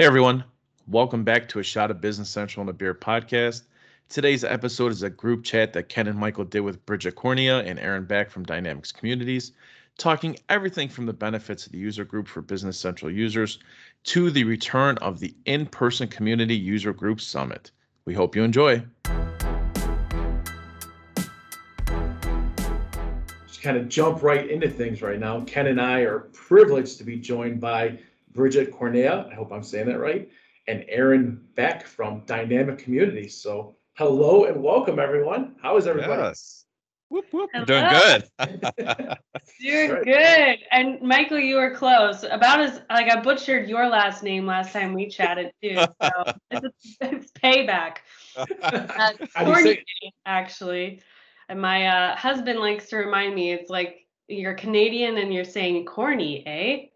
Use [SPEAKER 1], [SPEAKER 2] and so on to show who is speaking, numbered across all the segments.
[SPEAKER 1] Hey everyone, welcome back to a shot of Business Central and a Beer podcast. Today's episode is a group chat that Ken and Michael did with Bridget Courneya and Aaron Back from Dynamics Communities, talking everything from the benefits of the user group for Business Central users to the return of the in person community user group summit. We hope you enjoy.
[SPEAKER 2] Just kind of jump right into things right now. Ken and I are privileged to be joined by Bridget Courneya, I hope I'm saying that right, and Aaron Back from Dynamic Communities. So hello and welcome everyone. How is everybody?
[SPEAKER 1] Yes. Whoop, whoop.
[SPEAKER 3] Hello.
[SPEAKER 1] Doing good.
[SPEAKER 3] You're good. And Michael, you were close. About as like I butchered your last name last time we chatted too. So it's, it's payback. Uh,
[SPEAKER 2] How do you say
[SPEAKER 3] corny, actually. And my uh, husband likes to remind me it's like you're Canadian and you're saying corny, eh?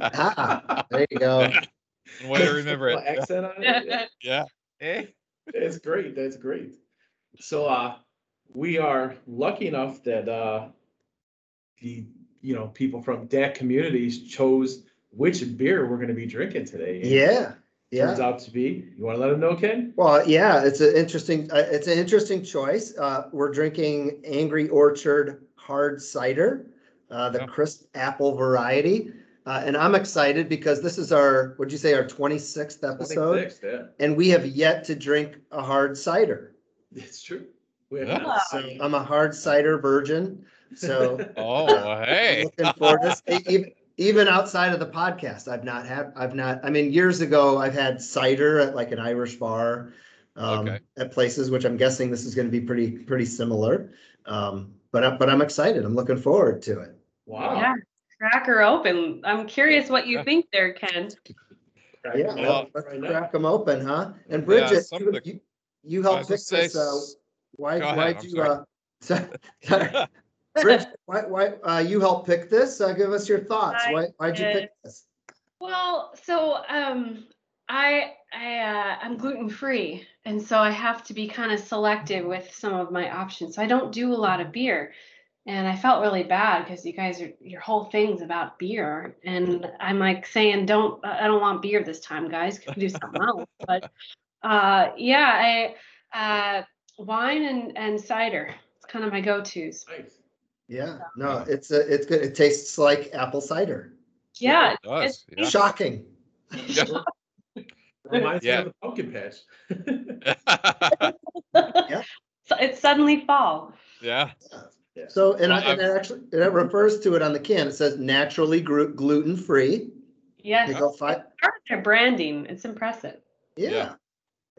[SPEAKER 4] Ah, there you go.
[SPEAKER 1] Way to remember it.
[SPEAKER 2] Accent on it. Yeah.
[SPEAKER 1] Yeah. Eh?
[SPEAKER 2] It's great. That's great. So uh we are lucky enough that uh the you know people from DAC communities chose which beer we're gonna be drinking today. Yeah.
[SPEAKER 4] Yeah,
[SPEAKER 2] Turns out to be, you wanna let them know, Ken?
[SPEAKER 4] Well, yeah, it's an interesting, uh, it's an interesting choice. Uh, we're drinking Angry Orchard Hard Cider, uh, the
[SPEAKER 1] Yeah.
[SPEAKER 4] crisp apple variety. Uh, and I'm excited because this is our, what'd you say, our twenty-sixth episode?
[SPEAKER 2] 26th, Yeah,
[SPEAKER 4] And we have yet to drink a hard cider.
[SPEAKER 2] it's true. We
[SPEAKER 1] Yeah.
[SPEAKER 2] have-
[SPEAKER 4] So I'm a hard cider virgin, so
[SPEAKER 1] Oh, hey.
[SPEAKER 4] looking forward to this. Even, even outside of the podcast, I've not had, I've not, I mean, years ago, I've had cider at like an Irish bar. Um,
[SPEAKER 1] Okay.
[SPEAKER 4] at places, which I'm guessing this is gonna be pretty, pretty similar. Um, but, but I'm excited. I'm looking forward to it.
[SPEAKER 2] Wow.
[SPEAKER 3] Yeah. Crack her open. I'm curious what you think there, Ken.
[SPEAKER 4] Yeah,
[SPEAKER 1] well,
[SPEAKER 4] let's
[SPEAKER 2] right now.
[SPEAKER 4] crack them open, huh? And Bridget,
[SPEAKER 1] some
[SPEAKER 4] you,
[SPEAKER 1] of the-
[SPEAKER 4] you- you helped pick
[SPEAKER 1] say
[SPEAKER 4] this, uh, why,
[SPEAKER 1] Go ahead,
[SPEAKER 4] why'd
[SPEAKER 1] I'm
[SPEAKER 4] you,
[SPEAKER 1] sorry.
[SPEAKER 4] uh, sorry. Bridget, why, why, uh, you helped pick this? Uh, give us your thoughts.
[SPEAKER 3] I
[SPEAKER 4] Why, why'd you pick this?
[SPEAKER 3] Well, so um, I I uh, I'm gluten free, and so I have to be kind of selective with some of my options. So I don't do a lot of beer, and I felt really bad because you guys are your whole thing's about beer, and I'm like saying don't I don't want beer this time, guys. Can we do something else? But uh, yeah, I uh, wine and and cider. It's kind of my go tos.
[SPEAKER 2] Nice.
[SPEAKER 4] Yeah, no, it's, a it's good. It tastes like apple cider.
[SPEAKER 3] Yeah,
[SPEAKER 1] It does. Yeah.
[SPEAKER 4] Shocking.
[SPEAKER 1] Yeah.
[SPEAKER 2] Reminds me of the pumpkin patch.
[SPEAKER 3] so it's suddenly fall.
[SPEAKER 1] yeah.
[SPEAKER 4] So, and, I- and it actually, and it refers to it on the can. It says naturally gluten free.
[SPEAKER 3] Yes.
[SPEAKER 4] Five,
[SPEAKER 3] their branding. It's impressive.
[SPEAKER 4] yeah.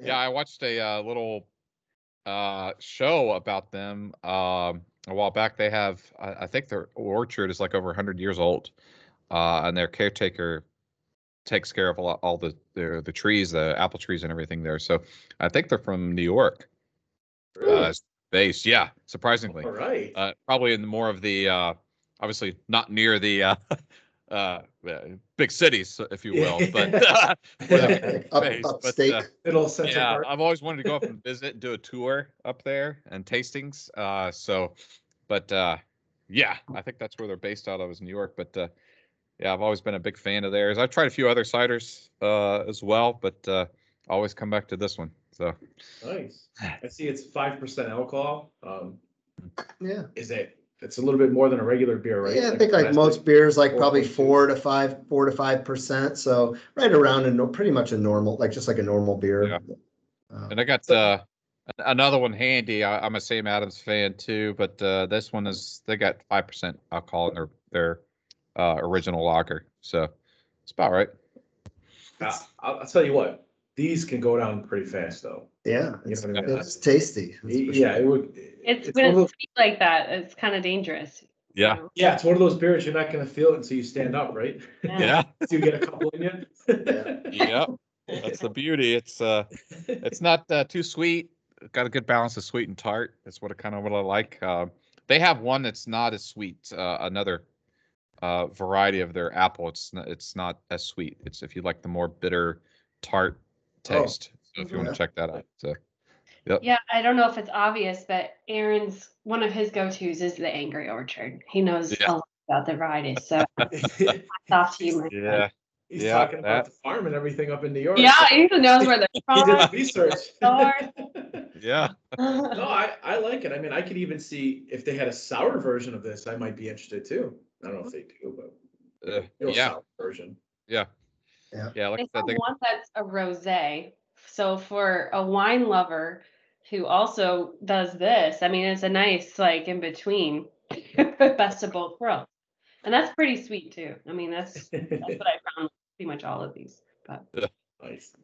[SPEAKER 1] Yeah, I watched a uh, little uh, show about them um, a while back. They have, I, I think their orchard is like over 100 years old, uh, and their caretaker takes care of a lot, all the, the the trees, the apple trees, and everything there. So I think they're from New York, uh, as based. Yeah, surprisingly,
[SPEAKER 2] All right.
[SPEAKER 1] uh, probably in more of the uh, obviously not near the uh, uh, uh, big cities, if you will, but.
[SPEAKER 4] Up-
[SPEAKER 1] based,
[SPEAKER 4] upstate.
[SPEAKER 2] Little Central
[SPEAKER 1] yeah,
[SPEAKER 2] Park.
[SPEAKER 1] I've always wanted to go up and visit, and do a tour up there and tastings. Uh, so, but uh, yeah, I think that's where they're based out of is New York. But uh, yeah, I've always been a big fan of theirs. I've tried a few other ciders uh, as well, but uh, always come back to this one. So
[SPEAKER 2] Nice. I see it's five percent alcohol. Um,
[SPEAKER 4] Yeah.
[SPEAKER 2] is it, it's a little bit more than a regular beer, right?
[SPEAKER 4] Yeah, I think like most
[SPEAKER 2] week?
[SPEAKER 4] beers, like
[SPEAKER 2] Four
[SPEAKER 4] probably
[SPEAKER 2] point
[SPEAKER 4] four to five, four to five percent. So right around a, pretty much a normal, like just like a normal beer.
[SPEAKER 1] Yeah.
[SPEAKER 4] Uh,
[SPEAKER 1] and I got uh, another one handy. I, I'm a Sam Adams fan too, but uh, this one is they got five percent alcohol in their their uh, original lager. So it's about right.
[SPEAKER 2] Uh, I'll, I'll tell you what, these can go down pretty fast though.
[SPEAKER 4] Yeah,
[SPEAKER 2] You
[SPEAKER 4] it's,
[SPEAKER 2] know what I mean?
[SPEAKER 4] it's tasty. that's for
[SPEAKER 2] Yeah,
[SPEAKER 4] sure.
[SPEAKER 2] it would.
[SPEAKER 3] It's,
[SPEAKER 2] it's
[SPEAKER 3] when
[SPEAKER 2] one of
[SPEAKER 3] it's sweet like that. It's kind of dangerous.
[SPEAKER 1] Yeah.
[SPEAKER 3] So,
[SPEAKER 2] Yeah, it's one of those beers you're not gonna feel it until you stand up, right?
[SPEAKER 1] Yeah.
[SPEAKER 2] So you get a couple in you.
[SPEAKER 1] Yeah. That's the beauty. It's uh it's not uh, too sweet. Got a good balance of sweet and tart. That's what I kind of what I like. Uh, they have one that's not as sweet. Uh, another uh, variety of their apple. It's not, it's not as sweet. It's if you like the more bitter tart
[SPEAKER 4] Oh,
[SPEAKER 1] taste. so if you want to check that out. So
[SPEAKER 3] Yeah, I don't know if it's obvious, but Aaron's one of his go-tos is the Angry Orchard. He knows
[SPEAKER 1] Yeah.
[SPEAKER 3] a lot about the varieties. So hats off to you. my friend.
[SPEAKER 1] yeah.
[SPEAKER 2] He's
[SPEAKER 1] Yeah,
[SPEAKER 2] talking about
[SPEAKER 1] that-
[SPEAKER 2] the farm and everything up in New York.
[SPEAKER 3] Yeah, he even knows where they're
[SPEAKER 2] He
[SPEAKER 3] from.
[SPEAKER 2] did research.
[SPEAKER 1] Yeah.
[SPEAKER 2] No, I, I like it. I mean, I could even see if they had a sour version of this, I might be interested too. I don't know if they do, but
[SPEAKER 1] Uh, yeah.
[SPEAKER 2] sour version.
[SPEAKER 1] Yeah.
[SPEAKER 4] Yeah.
[SPEAKER 1] Yeah. Like
[SPEAKER 3] They
[SPEAKER 1] I said, they,
[SPEAKER 3] one that's a rosé. So for a wine lover who also does this, I mean, it's a nice like in between, best of both worlds, and that's pretty sweet too. I mean, that's that's what I found pretty much all of these. But
[SPEAKER 2] Nice.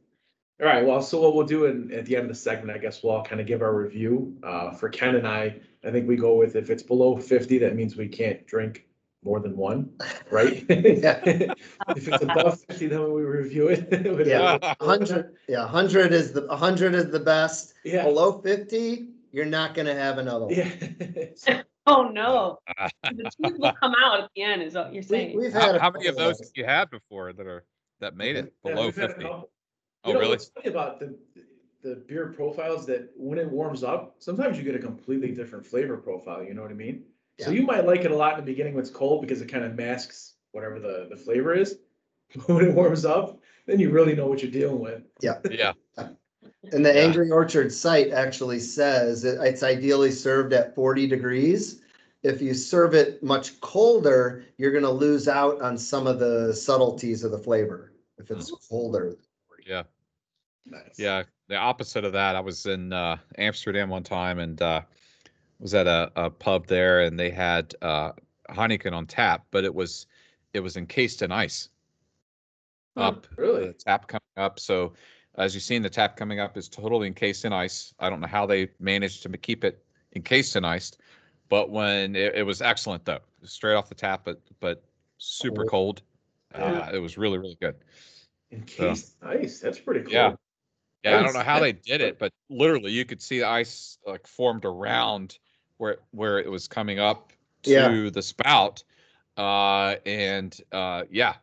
[SPEAKER 2] All right, well, so what we'll do in, at the end of the segment, I guess we'll all kind of give our review. Uh, for Ken and I, I think we go with if it's below fifty, that means we can't drink more than one, right? If it's above fifty, then we review it.
[SPEAKER 4] Yeah. Hundred, yeah, hundred is the, hundred is the best.
[SPEAKER 2] Yeah,
[SPEAKER 4] Below fifty, you're not gonna have another one.
[SPEAKER 2] yeah.
[SPEAKER 3] oh no, the truth will come out at the end, is what you're
[SPEAKER 4] We,
[SPEAKER 3] saying.
[SPEAKER 4] we've had.
[SPEAKER 1] how,
[SPEAKER 4] a
[SPEAKER 1] how many of
[SPEAKER 4] couple
[SPEAKER 1] those have you had before that are that made it
[SPEAKER 2] Yeah,
[SPEAKER 1] below
[SPEAKER 2] we've had a
[SPEAKER 1] fifty?
[SPEAKER 2] couple.
[SPEAKER 1] Oh,
[SPEAKER 2] You know,
[SPEAKER 1] really?
[SPEAKER 2] What's funny about the, the beer profiles that when it warms up, sometimes you get a completely different flavor profile, you know what I mean? So you might like it a lot in the beginning when it's cold because it kind of masks whatever the, the flavor is. When it warms up, then you really know what you're dealing with.
[SPEAKER 1] Yeah. Yeah.
[SPEAKER 4] and the
[SPEAKER 1] Yeah.
[SPEAKER 4] Angry Orchard site actually says that it's ideally served at forty degrees. If you serve it much colder, you're gonna lose out on some of the subtleties of the flavor, if it's colder.
[SPEAKER 1] Yeah.
[SPEAKER 2] Nice.
[SPEAKER 1] Yeah, the opposite of that. I was in uh, Amsterdam one time and uh, was at a, a pub there, and they had uh, Heineken on tap, but it was it was encased in ice.
[SPEAKER 3] Hmm.
[SPEAKER 1] Up
[SPEAKER 2] Really?
[SPEAKER 1] the tap coming up. So as you've seen, the tap coming up is totally encased in ice. I don't know how they managed to keep it encased in ice, but when it, it was excellent though, straight off the tap, but but super
[SPEAKER 4] Oh.
[SPEAKER 1] cold. Uh, it was really really good.
[SPEAKER 2] Encased ice, that's pretty cool.
[SPEAKER 1] Yeah. Yeah, I don't know how they did it, but literally you could see the ice like formed around where where it was coming up to
[SPEAKER 4] Yeah.
[SPEAKER 1] the spout. Uh and uh yeah.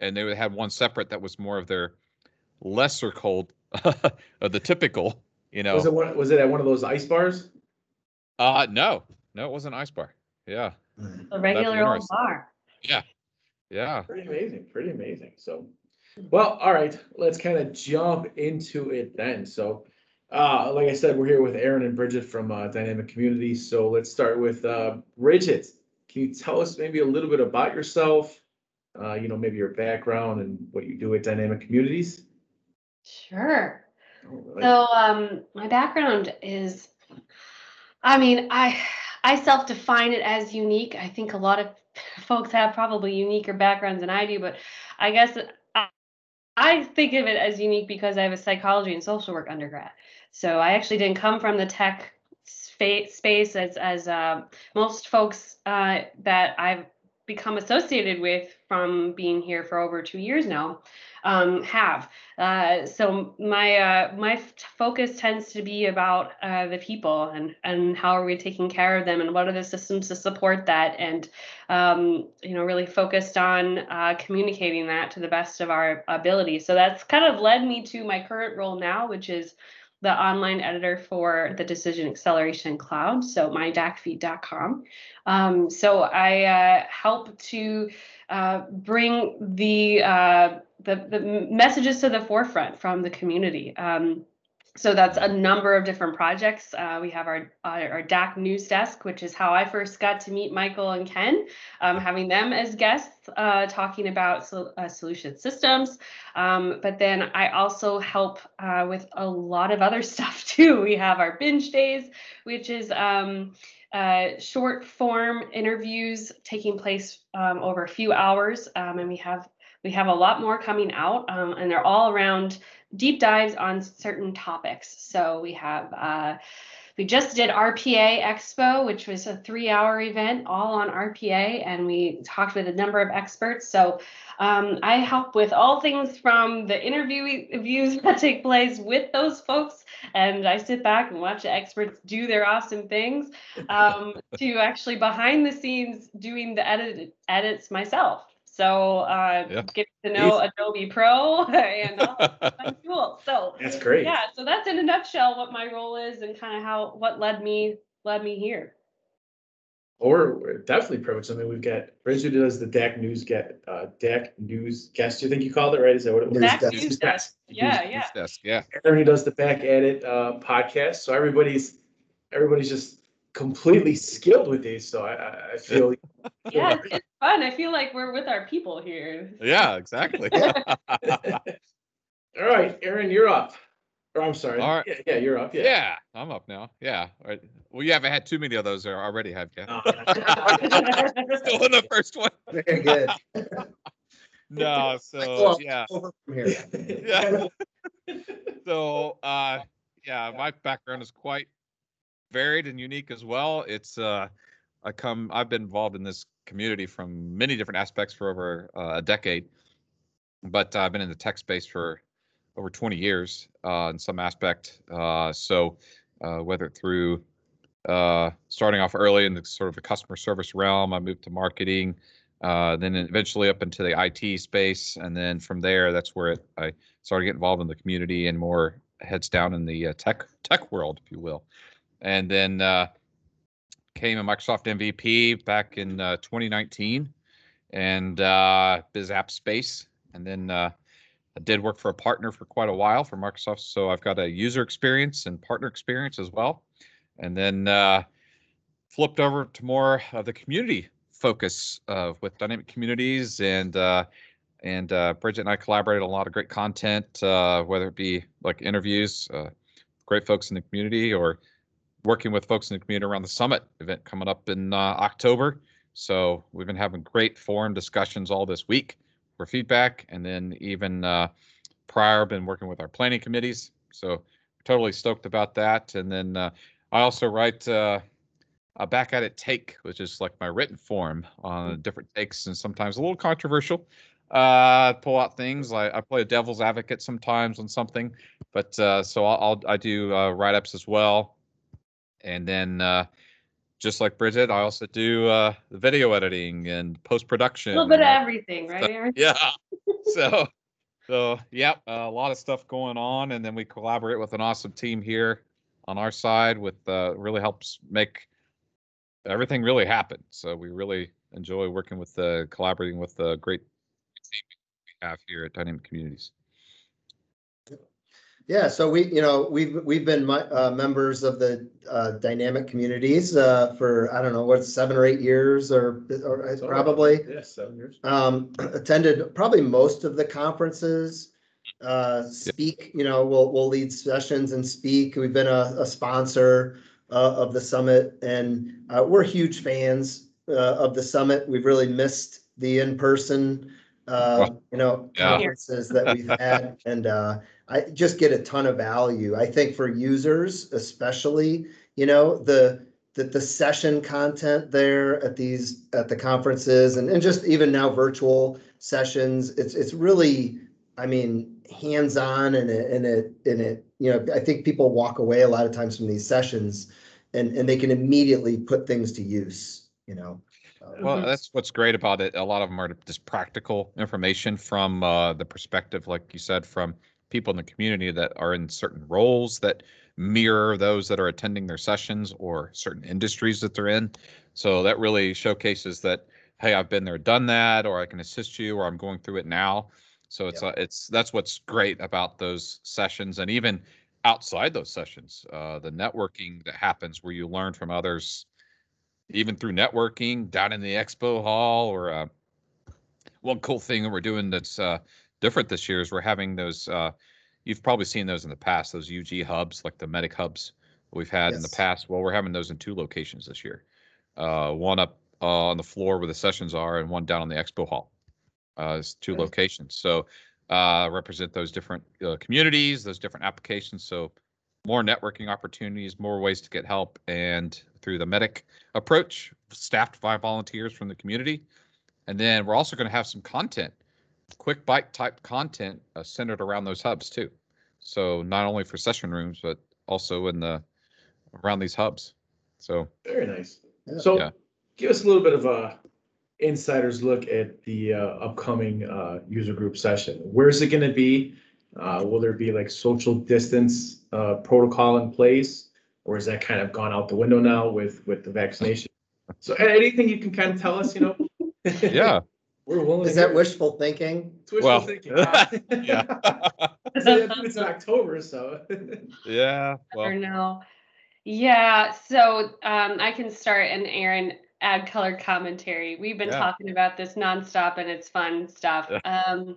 [SPEAKER 1] And they had one separate that was more of their lesser cold of the typical, you know,
[SPEAKER 2] Was it
[SPEAKER 1] know.
[SPEAKER 2] one, was it at one of those ice bars?
[SPEAKER 1] Uh no. No, it wasn't ice bar. Yeah.
[SPEAKER 3] A regular old
[SPEAKER 1] interesting.
[SPEAKER 3] bar.
[SPEAKER 1] Yeah.
[SPEAKER 2] Pretty amazing, pretty amazing. So, well, all right, let's kind of jump into it then. So, uh, like I said, we're here with Aaron and Bridget from uh, Dynamic Community. So let's start with uh, Bridget. Can you tell us maybe a little bit about yourself? Uh, you know, maybe your background and what you do at Dynamic Communities.
[SPEAKER 3] Sure.
[SPEAKER 2] All right.
[SPEAKER 3] So um my background is I mean, I I self-define it as unique. I think a lot of folks have probably uniquer backgrounds than I do, but I guess I think of it as unique because I have a psychology and social work undergrad. So I actually didn't come from the tech space as as uh, most folks uh, that I've become associated with from being here for over two years now um, have. Uh, so my uh, my focus tends to be about uh, the people and and how are we taking care of them and what are the systems to support that and um, you know really focused on uh, communicating that to the best of our ability. So that's kind of led me to my current role now, which is the online editor for the Decision Acceleration Cloud. So mydacfeed.com. Um, so I uh, help to uh, bring the uh, the, the messages to the forefront from the community. Um, so that's a number of different projects. Uh, we have our, our DAC news desk, which is how I first got to meet Michael and Ken, um, having them as guests uh, talking about uh, solution systems. Um, but then I also help uh, with a lot of other stuff too. We have our binge days, which is um, uh, short form interviews taking place um, over a few hours, um, and we have we have a lot more coming out, um, and they're all around deep dives on certain topics. So we have. Uh, we just did RPA Expo, which was a three hour event all on RPA, and we talked with a number of experts. So um, I help with all things from the interviews that take place with those folks, and I sit back and watch the experts do their awesome things, um, to actually behind the scenes doing the edit edits myself. So uh,
[SPEAKER 1] Yeah.
[SPEAKER 3] getting to know Adobe Pro and all the fun tools. So
[SPEAKER 2] That's great.
[SPEAKER 3] yeah, so that's in a nutshell what my role is and kind of how what led me led me here.
[SPEAKER 2] Or definitely privileged. I mean, we've got Bridget who does the DAC news get, uh, DAC news guest, you think you called it, right? Is that what it was?
[SPEAKER 4] News
[SPEAKER 3] Back
[SPEAKER 4] desk.
[SPEAKER 3] news desk. Yeah, yeah.
[SPEAKER 1] News desk, yeah.
[SPEAKER 2] Aaron who does the back edit, uh, podcast. So everybody's, everybody's just completely skilled with these. So I, I, I feel.
[SPEAKER 3] Yeah, it's- it's fun. I feel like we're with our people here.
[SPEAKER 1] Yeah, exactly.
[SPEAKER 2] All right, Aaron, you're up. Or I'm sorry.
[SPEAKER 1] All right.
[SPEAKER 2] Yeah, yeah, you're up. Yeah.
[SPEAKER 1] Yeah, I'm up now. Yeah. All right. Well, you haven't had too many of those there already, have you?
[SPEAKER 2] Uh,
[SPEAKER 1] Still in the first one.
[SPEAKER 4] Very good.
[SPEAKER 1] No, so yeah.
[SPEAKER 4] Over from here.
[SPEAKER 1] Yeah. So uh yeah, my background is quite varied and unique as well. It's uh I come I've been involved in this community from many different aspects for over uh, a decade. But I've been in the tech space for over 20 years uh in some aspect. Uh so uh whether through uh starting off early in the sort of the customer service realm, I moved to marketing, uh, then eventually up into the IT space, and then from there, that's where it, I started getting involved in the community and more heads down in the uh, tech tech world, if you will. And then uh, came a Microsoft MVP back in uh, 2019, and uh, Biz App Space, and then uh, I did work for a partner for quite a while for Microsoft, so I've got a user experience and partner experience as well. And then uh, flipped over to more of the community focus uh, with dynamic communities and uh, and Bridget and I collaborated on a lot of great content, whether it be like interviews, great folks in the community, or working with folks in the community around the summit event coming up in uh, October. So we've been having great forum discussions all this week for feedback, and then even uh, prior, been working with our planning committees. So totally stoked about that. And then uh, I also write uh, a back at it take, which is like my written form on different takes and sometimes a little controversial. Uh, pull out things like I play a devil's advocate sometimes on something, but uh, so I'll, I'll I do uh, write ups as well, and then uh, just like Bridget, I also do uh, the video editing and post production.
[SPEAKER 3] A little bit of everything, right, Aaron?
[SPEAKER 1] Yeah. So, so yep, a lot of stuff going on, and then we collaborate with an awesome team here on our side. With uh, really helps make everything really happen. So we really enjoy working with the collaborating with the great team we have here at Dynamic Communities.
[SPEAKER 4] Yeah, so we, you know, we've, we've been mi- uh, members of the uh, dynamic communities uh, for, I don't know, what, seven or eight years or, or
[SPEAKER 2] So,
[SPEAKER 4] probably.
[SPEAKER 2] Yeah, seven years.
[SPEAKER 4] Um, attended probably most of the conferences. Uh, speak, you know, we'll, we'll lead sessions and speak. We've been a, a sponsor uh, of the summit and uh, we're huge fans uh, of the summit. We've really missed the in-person, uh, you know,
[SPEAKER 1] Yeah.
[SPEAKER 4] conferences that we've had. And, uh, I just get a ton of value. I think for users especially, you know, the, the, the session content there at these, at the conferences and, and just even now virtual sessions, it's, it's really, I mean, hands-on and it, and it, and it, you know, I think people walk away a lot of times from these sessions and, and they can immediately put things to use, you know? Uh,
[SPEAKER 1] Well,
[SPEAKER 3] Mhm.
[SPEAKER 1] that's what's great about it. A lot of them are just practical information from uh, the perspective, like you said, from people in the community that are in certain roles that mirror those that are attending their sessions or certain industries that they're in. So that really showcases that, hey, I've been there, done that, or I can assist you, or I'm going through it now. So it's uh, it's that's what's great about those sessions, and even outside those sessions, uh, the networking that happens where you learn from others even through networking down in the expo hall or uh, one cool thing that we're doing that's uh, different this year is we're having those uh, you've probably seen those in the past those ug hubs like the medic hubs we've had in the past. Well we're having those in two locations this year uh, one up uh, on the floor where the sessions are and one down on the expo hall. Uh, it's two
[SPEAKER 2] Nice.
[SPEAKER 1] locations. So uh, represent those different uh, communities those different applications. So more networking opportunities more ways to get help and through the medic approach, staffed by volunteers from the community. And then we're also going to have some content, quick bite type content uh, centered around those hubs too. So not only for session rooms, but also in the around these hubs. So
[SPEAKER 2] Very nice. So
[SPEAKER 1] Yeah.
[SPEAKER 2] give us a little bit of a insider's look at the uh, upcoming uh, user group session. Where's it going to be? Uh, Will there be like social distance uh, protocol in place? Or is that kind of gone out the window now with, with the vaccination? So anything you can kind of tell us, you know?
[SPEAKER 1] Yeah.
[SPEAKER 2] We're willing.
[SPEAKER 4] Is
[SPEAKER 2] to
[SPEAKER 4] that
[SPEAKER 2] hear.
[SPEAKER 4] wishful thinking?
[SPEAKER 2] It's wishful
[SPEAKER 1] Well,
[SPEAKER 2] thinking.
[SPEAKER 1] yeah.
[SPEAKER 2] So, It's in October, so.
[SPEAKER 1] Yeah.
[SPEAKER 3] or
[SPEAKER 1] Well,
[SPEAKER 3] no. Yeah, so um, I can start and Aaron add color commentary. We've been
[SPEAKER 1] Yeah.
[SPEAKER 3] talking about this nonstop and it's fun stuff.
[SPEAKER 1] Yeah.
[SPEAKER 3] Um,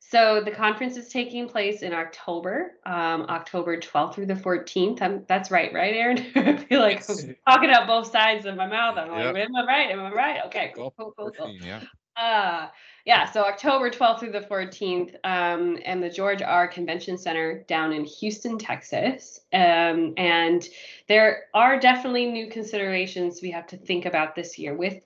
[SPEAKER 3] so the conference is taking place in October, um, October 12th through the 14th. Um, that's right, right, Aaron? I feel like
[SPEAKER 2] Yes.
[SPEAKER 3] I'm talking out both sides of my mouth. I'm
[SPEAKER 1] Yep.
[SPEAKER 3] like, am I right? Am I right? Okay, cool, cool, cool, cool.
[SPEAKER 1] 14, yeah.
[SPEAKER 3] Uh, yeah, so October 12th through the 14th, um, and the George R. Convention Center down in Houston, Texas. Um, and there are definitely new considerations we have to think about this year with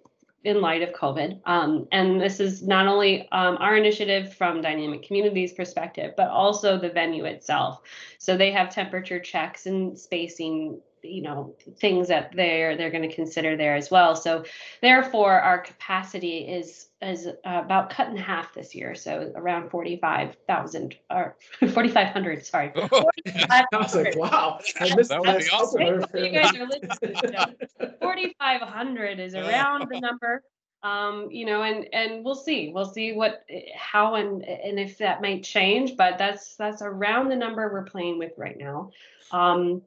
[SPEAKER 3] in light of COVID. Um, and this is not only um, our initiative from Dynamic Communities perspective, but also the venue itself. So they have temperature checks and spacing, you know, things that they're they're going to consider there as well. So therefore, our capacity is is uh, about cut in half this year. So around forty five thousand or forty five hundred. Sorry.
[SPEAKER 2] I was like, wow. I missed
[SPEAKER 1] That would be awesome.
[SPEAKER 2] October.
[SPEAKER 3] You guys are listening. 4,500 is around the number. Um, you know, and and we'll see. We'll see what, how, and and if that might change. But that's that's around the number we're playing with right now. Um,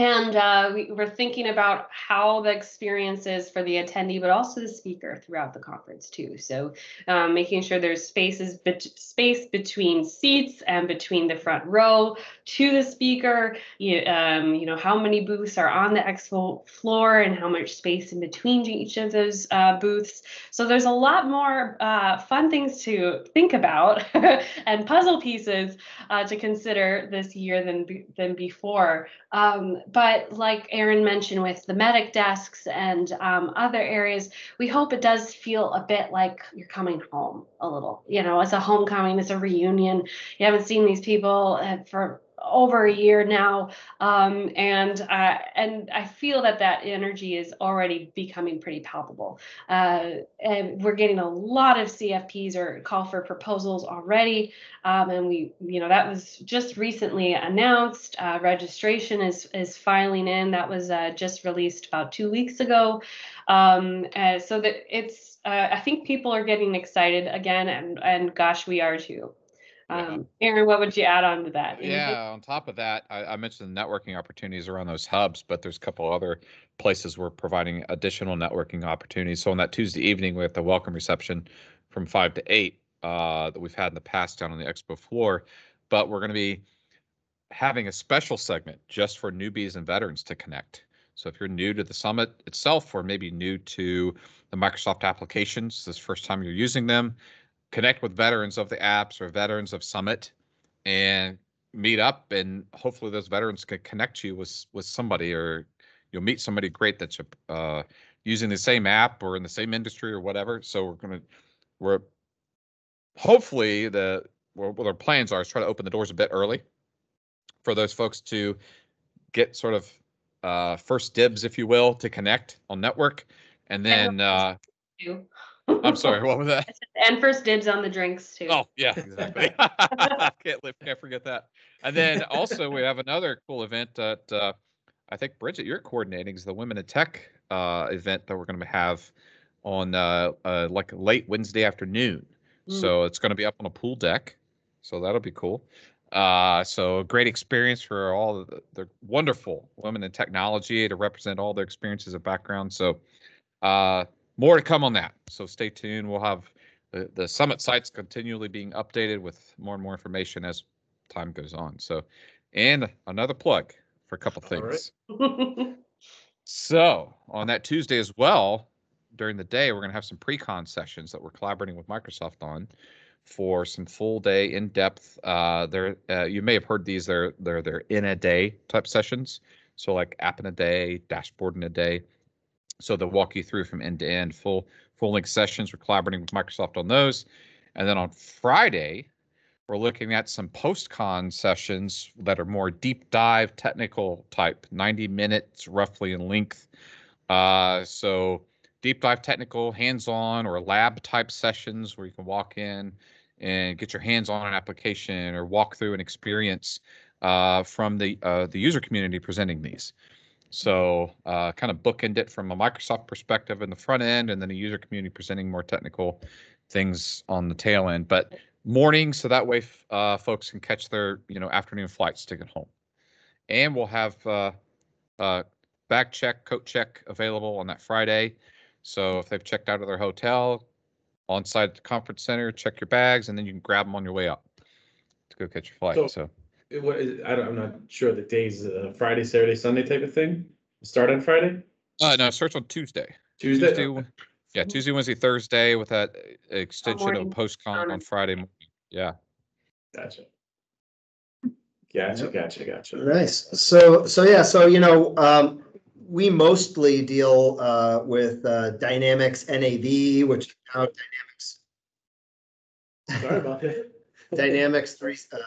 [SPEAKER 3] and uh, we, we're thinking about how the experience is for the attendee, but also the speaker throughout the conference too. So um, making sure there's spaces, bet- space between seats and between the front row to the speaker. You, um, you know how many booths are on the expo floor and how much space in between each of those uh, booths. So there's a lot more uh, fun things to think about and puzzle pieces uh, to consider this year than than before. Um, but like Aaron mentioned with the medic desks and um, other areas, we hope it does feel a bit like you're coming home a little. You know, it's a homecoming, it's a reunion. You haven't seen these people uh, for over a year now, um, and uh, and I feel that that energy is already becoming pretty palpable. Uh, and we're getting a lot of CFPs or call for proposals already. Um, and we, you know, that was just recently announced. Uh, registration is is filing in. That was uh, just released about two weeks ago. Um, uh, so that it's, uh, I think people are getting excited again, and and gosh, we are too. Um, Aaron, what would you add on to that? Anything?
[SPEAKER 1] Yeah, on top of that, I, I mentioned the networking opportunities around those hubs, but there's a couple other places we're providing additional networking opportunities. So on that Tuesday evening, we have the welcome reception from five to eight uh, that we've had in the past down on the expo floor, but we're going to be having a special segment just for newbies and veterans to connect. So if you're new to the summit itself, or maybe new to the Microsoft applications, this first time you're using them, connect with veterans of the apps or veterans of Summit and meet up and hopefully those veterans can connect you with with somebody or you'll meet somebody great that's uh, using the same app or in the same industry or whatever. So we're gonna we're hopefully the what our plans are is try to open the doors a bit early for those folks to get sort of uh, first dibs, if you will, to connect on network, and then uh. I'm sorry, what was that?
[SPEAKER 3] and first dibs on the drinks too.
[SPEAKER 1] Oh yeah, exactly. can't live, can't forget that. And then also we have another cool event that uh, I think Bridget you're coordinating is the Women in Tech uh, event that we're going to have on uh, uh, like late Wednesday afternoon.
[SPEAKER 3] Mm.
[SPEAKER 1] So it's going to be up on a pool deck. So that'll be cool. Uh, so a great experience for all the, the wonderful women in technology to represent all their experiences and background. So uh, more to come on that. So stay tuned. We'll have the, the summit sites continually being updated with more and more information as time goes on. So, and another plug for a couple
[SPEAKER 2] All right.
[SPEAKER 1] things. So on that Tuesday as well, during the day, we're going to have some pre-con sessions that we're collaborating with Microsoft on for some full day in-depth. Uh, there, uh, you may have heard these. They're they're they're in a day type sessions. So like app in a day, dashboard in a day. So they'll walk you through from end to end, full full length sessions. We're collaborating with Microsoft on those, and then on Friday, we're looking at some post-con sessions that are more deep dive technical type 90 minutes roughly in length. Uh, so deep dive technical hands-on or lab type sessions where you can walk in and get your hands on an application or walk through an experience uh, from the uh, the user community presenting these So uh, kind of bookend it from a Microsoft perspective in the front end, and then a user community presenting more technical things on the tail end. But morning, so that way f- uh, folks can catch their you know afternoon flights to get home. And we'll have uh, uh, bag check, coat check available on that Friday. So if they've checked out of their hotel, on site at the conference center, check your bags, and then you can grab them on your way up to go catch your flight.
[SPEAKER 2] So-
[SPEAKER 1] So,
[SPEAKER 2] It- What is, I don't, I'm not sure the days, uh, Friday, Saturday, Sunday type of thing? Start on Friday?
[SPEAKER 1] uh, no, starts on Tuesday.
[SPEAKER 2] Tuesday?
[SPEAKER 1] Tuesday, Wed- yeah, Tuesday, Wednesday, Thursday with that uh, extension of
[SPEAKER 3] morning,
[SPEAKER 1] post-con on. Friday. morning. Yeah.
[SPEAKER 2] Gotcha. Gotcha, gotcha, gotcha.
[SPEAKER 4] Nice. So, so yeah, so, you know, um, we mostly deal, uh, with, uh, Dynamics NAV, which is now Dynamics.
[SPEAKER 2] Sorry about that.
[SPEAKER 4] Dynamics three, uh,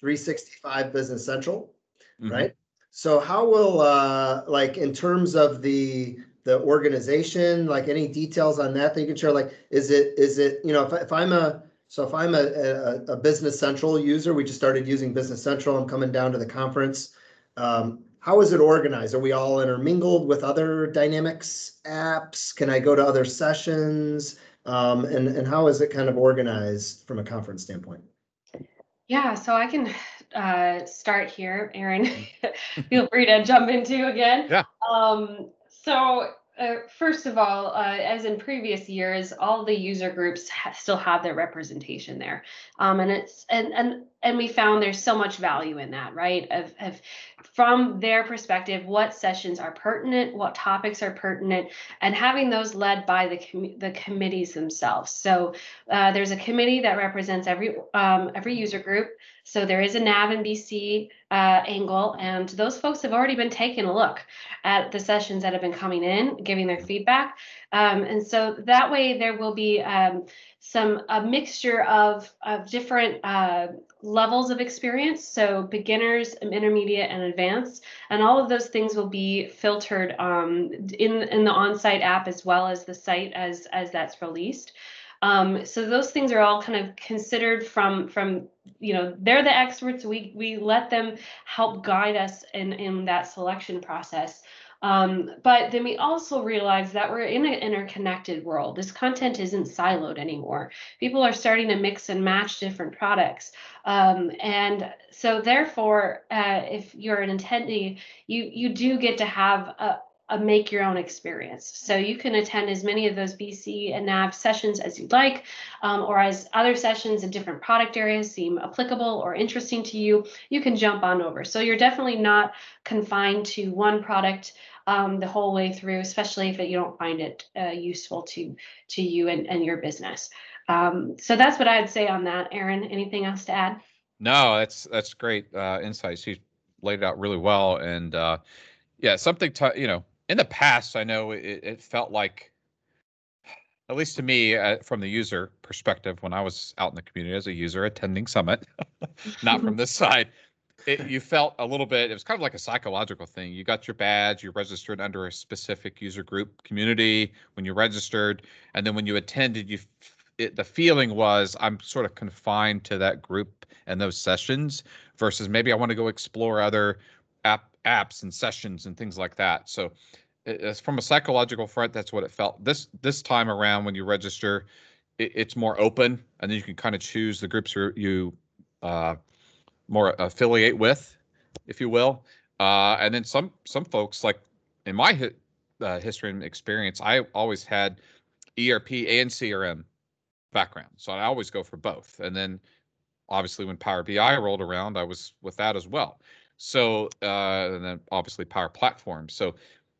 [SPEAKER 4] three sixty-five Business Central,
[SPEAKER 1] Mhm.
[SPEAKER 4] right? So how will, uh, like, in terms of the, the organization, like, any details on that that you can share? Like, is it, is it, you know, if, if I'm a, so if I'm a, a, a Business Central user, we just started using Business Central, I'm coming down to the conference. Um, how is it organized? Are we all intermingled with other Dynamics apps? Can I go to other sessions? Um, and, and how is it kind of organized from a conference standpoint?
[SPEAKER 3] Yeah, so I can uh, start here, Aaron. Feel free to jump into again.
[SPEAKER 1] Yeah.
[SPEAKER 3] Um, so uh, first of all, uh, as in previous years, all the user groups ha- still have their representation there, um, and it's and and and we found there's so much value in that, right? Of of from their perspective, what sessions are pertinent, what topics are pertinent, and having those led by the commu- the committees themselves. So uh, there's a committee that represents every um, every user group. So there is a NAV and BC uh, angle, and those folks have already been taking a look at the sessions that have been coming in, giving their feedback, um, and so that way there will be um, some a mixture of of different uh, levels of experience. So beginners, intermediate, and advanced, and all of those things will be filtered um, in in the on-site app as well as the site as as that's released. Um, so those things are all kind of considered from from you know they're the experts. We we let them help guide us in in that selection process. Um, but then we also realize that we're in an interconnected world. This content isn't siloed anymore. People are starting to mix and match different products. Um, and so therefore, uh, if you're an attendee, you you do get to have a, a make your own experience. So you can attend as many of those BC and NAV sessions as you'd like, um, or as other sessions in different product areas seem applicable or interesting to you, you can jump on over. So you're definitely not confined to one product um, the whole way through, especially if you don't find it uh, useful to to you and, and your business. Um, so that's what I'd say on that. Aaron, anything else to add?
[SPEAKER 1] No, that's that's great uh, insights. You laid it out really well, and uh, yeah, something to you know. In the past, I know it, it felt like, at least to me, uh, from the user perspective, when I was out in the community as a user attending Summit, not from this side, it, you felt a little bit. It was kind of like a psychological thing. You got your badge, you registered under a specific user group community when you registered, and then when you attended, you it, the feeling was I'm sort of confined to that group and those sessions versus maybe I want to go explore other app apps and sessions and things like that. So from a psychological front, that's what it felt. This this time around when you register, it, it's more open and then you can kind of choose the groups you you uh, more affiliate with, if you will. Uh, and then some some folks like in my hi- uh, history and experience, I always had ERP and CRM background, so I always go for both. And then obviously when Power BI rolled around, I was with that as well. So uh, and then obviously Power Platform. So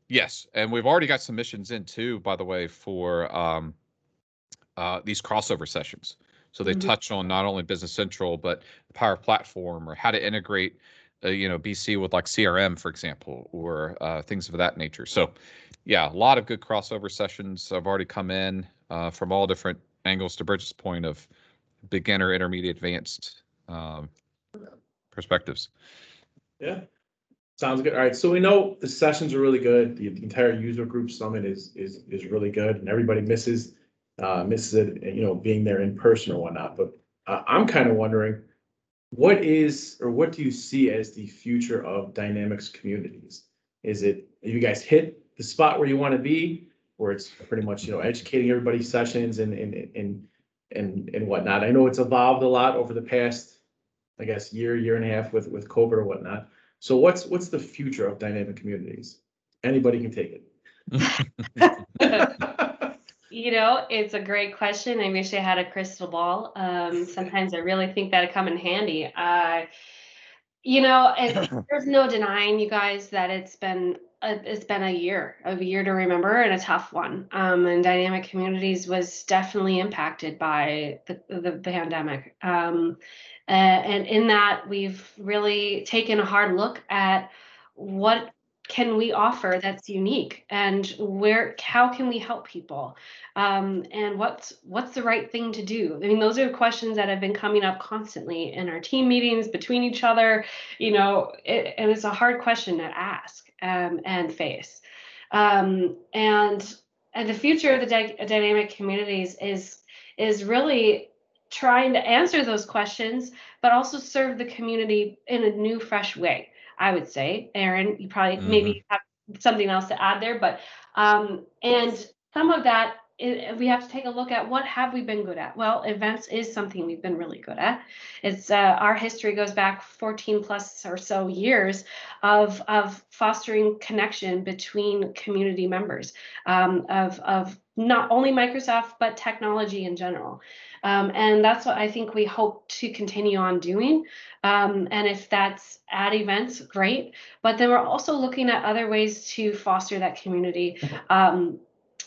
[SPEAKER 1] yes, and we've already got submissions in too, by the way, for um, uh, these crossover sessions. So they
[SPEAKER 3] Mhm.
[SPEAKER 1] touch on not only Business Central but the Power Platform or how to integrate, uh, you know, BC with like CRM, for example, or uh, things of that nature. So yeah, a lot of good crossover sessions have already come in uh, from all different angles. To Bridget's point of beginner, intermediate, advanced um, perspectives.
[SPEAKER 2] Yeah. Sounds good. All right, so we know the sessions are really good. The the entire user group summit is, is, is really good and everybody misses, uh, misses it, you know, being there in person or whatnot, but uh, I'm kind of wondering, what is, or what do you see as the future of Dynamics communities? Is it, you guys hit the spot where you want to be? Where it's pretty much, you know, educating everybody sessions and, and, and, and, and whatnot. I know it's evolved a lot over the past, I guess, year, year and a half with, with COVID or whatnot. So what's, what's the future of dynamic communities? Anybody can take it.
[SPEAKER 3] You know, it's a great question. I wish I had a crystal ball. Um, sometimes I really think that'd come in handy. Uh, you know, it, there's no denying, you guys, that it's been a, it's been a year, a year to remember, and a tough one. Um, and dynamic communities was definitely impacted by the the, the pandemic. Um, uh, and in that, we've really taken a hard look at what can we offer that's unique and where how can we help people? Um, and what's what's the right thing to do? I mean those are questions that have been coming up constantly in our team meetings between each other you know it, and it's a hard question to ask um, and face. Um, and and the future of the dy- dynamic communities is is really trying to answer those questions but also serve the community in a new fresh way I would say. Aaron, you probably
[SPEAKER 1] Mhm.
[SPEAKER 3] maybe have something else to add there, but um, and some of that i we have to take a look at what have we been good at. Well, events is something we've been really good at. It's uh, our history goes back 14 plus or so years of of fostering connection between community members um, of of not only Microsoft but technology in general. Um, and that's what I think we hope to continue on doing. Um, and if that's at events, great. But then we're also looking at other ways to foster that community. Um,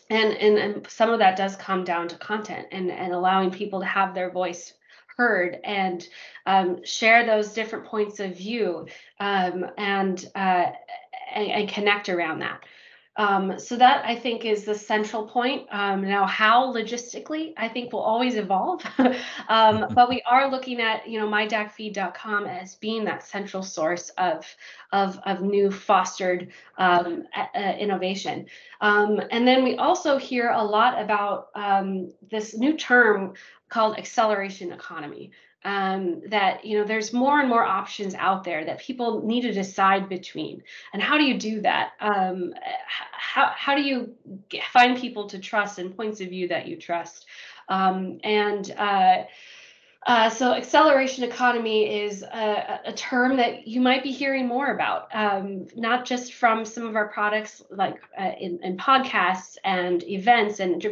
[SPEAKER 3] and, and, and some of that does come down to content and, and allowing people to have their voice heard and um, share those different points of view um, and, uh, and, and connect around that. Um, so that I think is the central point. Um, now, how logistically, I think will always evolve, um, but we are looking at you know mydacfeed.com as being that central source of of, of new fostered um, uh, innovation. Um, and then we also hear a lot about um, this new term called acceleration economy um, that you know there's more and more options out there that people need to decide between. And how do you do that? Um, how, how do you get, find people to trust and points of view that you trust? Um, and uh, uh, so acceleration economy is a, a, term that you might be hearing more about, um, not just from some of our products like uh, in, in, podcasts and events and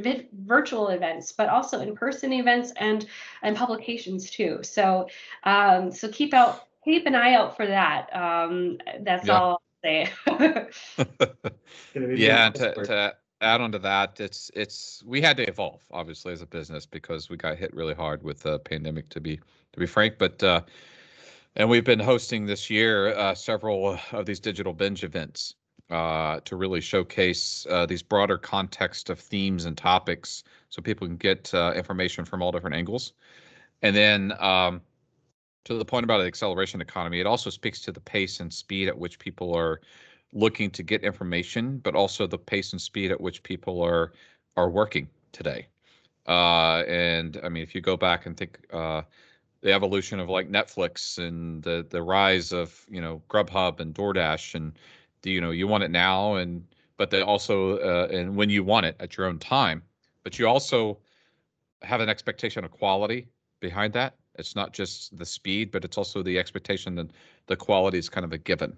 [SPEAKER 3] virtual events, but also in-person events and and publications too. So um, so keep out keep an eye out for that. Um, that's yeah. all I'll say.
[SPEAKER 1] yeah, to, to add on to that, it's it's we had to evolve obviously as a business because we got hit really hard with the pandemic to be to be frank. But uh, and we've been hosting this year uh, several of these digital binge events uh, to really showcase uh, these broader context of themes and topics, so people can get uh, information from all different angles. And then um, to the point about the acceleration economy, it also speaks to the pace and speed at which people are looking to get information, but also the pace and speed at which people are are working today. Uh, and I mean, if you go back and think uh, the evolution of like Netflix and the the rise of you know Grubhub and DoorDash and the, you know you want it now and but they also uh, and when you want it at your own time, but you also have an expectation of quality behind that. It's not just the speed, but it's also the expectation that the quality is kind of a given.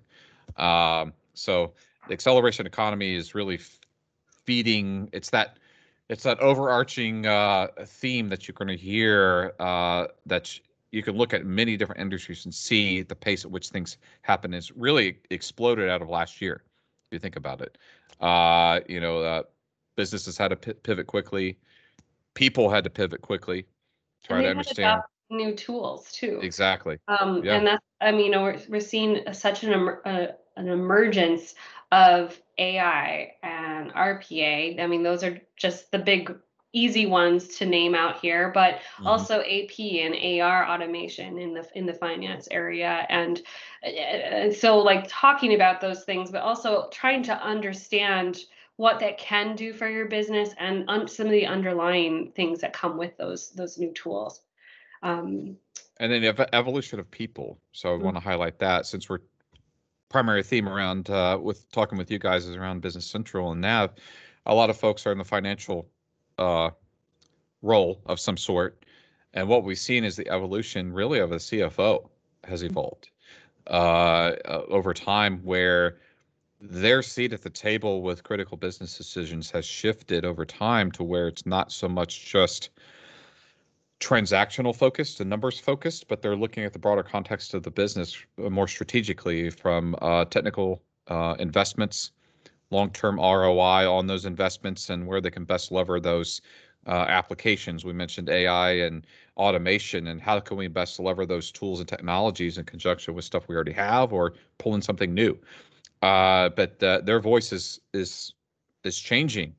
[SPEAKER 1] Um, so the acceleration economy is really feeding. It's that it's that overarching uh, theme that you're going to hear uh, that you can look at many different industries and see the pace at which things happen is really exploded out of last year. If you think about it, uh, you know, uh, businesses had to pivot quickly, people had to pivot quickly, try to understand
[SPEAKER 3] new tools too.
[SPEAKER 1] Exactly.
[SPEAKER 3] Um, yeah. And that's, I mean, you know, we're, we're seeing such an, uh, an emergence of AI and RPA. I mean, those are just the big easy ones to name out here, but mm-hmm. also AP and AR automation in the in the finance area, and, and so like talking about those things, but also trying to understand what that can do for your business and un- some of the underlying things that come with those those new tools. Um,
[SPEAKER 1] and then the evolution of people. So I mm-hmm. want to highlight that since we're primary theme around uh, with talking with you guys is around Business Central and Nav. A lot of folks are in the financial uh, role of some sort, and what we've seen is the evolution really of a CFO has evolved uh, uh, over time, where their seat at the table with critical business decisions has shifted over time to where it's not so much just transactional focused and numbers focused, but they're looking at the broader context of the business uh, more strategically from uh, technical uh, investments, long term ROI on those investments, and where they can best lever those uh, applications. We mentioned AI and automation, and how can we best lever those tools and technologies in conjunction with stuff we already have or pull in something new. Uh, but uh, their voice is is is changing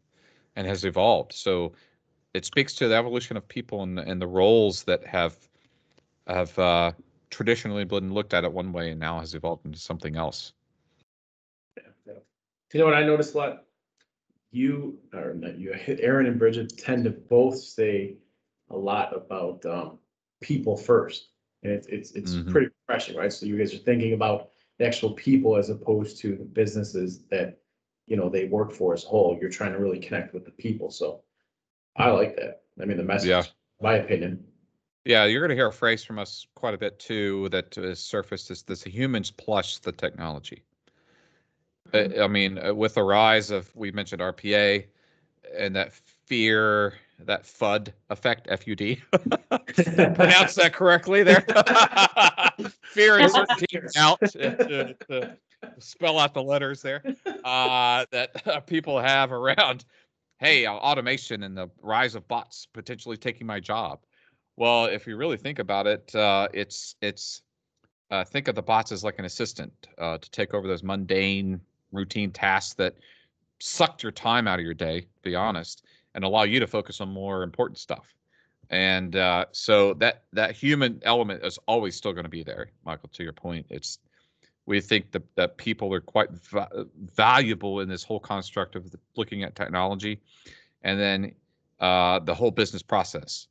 [SPEAKER 1] and has evolved. So it speaks to the evolution of people and the, and the roles that have have uh, traditionally been looked at it one way and now has evolved into something else.
[SPEAKER 2] You know what I noticed a lot? You, or not you, Aaron and Bridget tend to both say a lot about, um, people first. And it's, it's, it's
[SPEAKER 1] Mhm.
[SPEAKER 2] pretty refreshing, right? So you guys are thinking about the actual people as opposed to the businesses that, you know, they work for as a whole. You're trying to really connect with the people, so I like that. I mean, the message, Yeah. my opinion.
[SPEAKER 1] Yeah, you're going to hear a phrase from us quite a bit too that is surfaced is this humans plus the technology. Uh, I mean, uh, with the rise of, we mentioned RPA and that fear, that FUD effect, F-U-D. Pronounce that correctly there. Fear and certainty out to, to- to spell out the letters there uh, that uh, people have around, hey, automation and the rise of bots potentially taking my job. Well, if you really think about it, uh, it's it's uh, think of the bots as like an assistant uh, to take over those mundane, routine tasks that sucked your time out of your day. To be honest, and allow you to focus on more important stuff. And uh, so that that human element is always still going to be there, Michael. To your point, it's we think that that people are quite va- valuable in this whole construct of the, looking at technology, and then uh, the whole business process.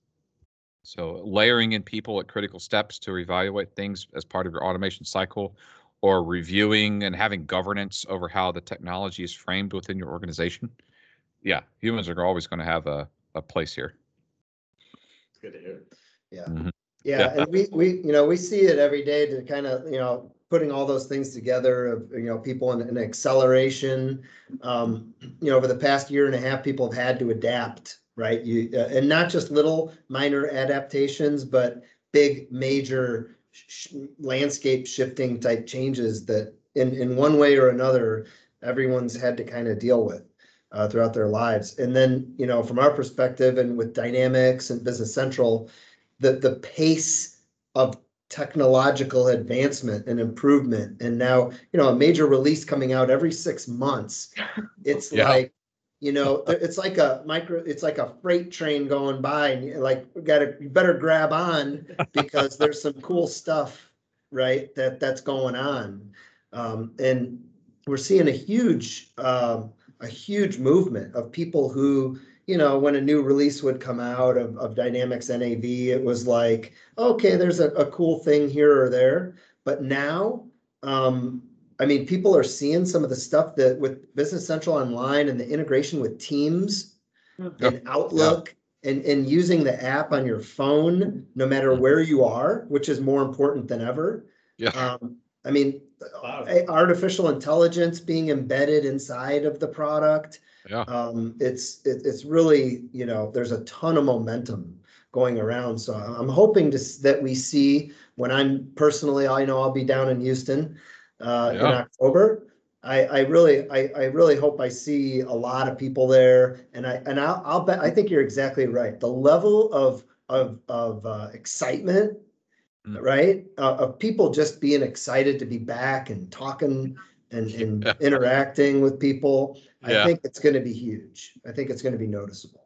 [SPEAKER 1] So layering in people at critical steps to evaluate things as part of your automation cycle, or reviewing and having governance over how the technology is framed within your organization. Yeah, humans are always going to have a, a place here.
[SPEAKER 2] It's good to hear.
[SPEAKER 4] Yeah.
[SPEAKER 1] Mhm.
[SPEAKER 4] Yeah, and we, we, you know, we see it every day to kind of, you know, putting all those things together of, you know, people in, in acceleration. Um, you know, over the past year and a half, people have had to adapt, right? You, uh, and not just little minor adaptations, but big, major sh- landscape shifting type changes that in, in one way or another, everyone's had to kind of deal with uh, throughout their lives. And then, you know, from our perspective and with Dynamics and Business Central, the, the pace of technological advancement and improvement. And now, you know, a major release coming out every six months. It's
[SPEAKER 1] Yeah.
[SPEAKER 4] like, you know, it's like a micro, it's like a freight train going by and you're like, we gotta, you better grab on because there's some cool stuff, right? That, that's going on. Um, and we're seeing a huge, um, a huge movement of people who, you know, when a new release would come out of, of Dynamics NAV, it was like, okay, there's a, a cool thing here or there. But now, um, I mean, people are seeing some of the stuff that with Business Central Online and the integration with Teams and Outlook and, and using the app on your phone, no matter where you are, which is more important than ever.
[SPEAKER 1] Yeah.
[SPEAKER 4] Um, I mean,
[SPEAKER 2] Wow.
[SPEAKER 4] artificial intelligence being embedded inside of the product.
[SPEAKER 1] Yeah.
[SPEAKER 4] Um, it's, it, it's really, you know, there's a ton of momentum going around. So I'm hoping to, that we see when I'm personally, I know I'll be down in Houston, uh, in October. I, I really, I, I really hope I see a lot of people there and I, and I'll, I'll bet, I think you're exactly right. The level of, of, of, uh, excitement
[SPEAKER 1] Mm.
[SPEAKER 4] right? Uh, of people just being excited to be back and talking and, and
[SPEAKER 1] Yeah.
[SPEAKER 4] interacting with people. I
[SPEAKER 1] Yeah.
[SPEAKER 4] think it's gonna be huge. I think it's gonna be noticeable.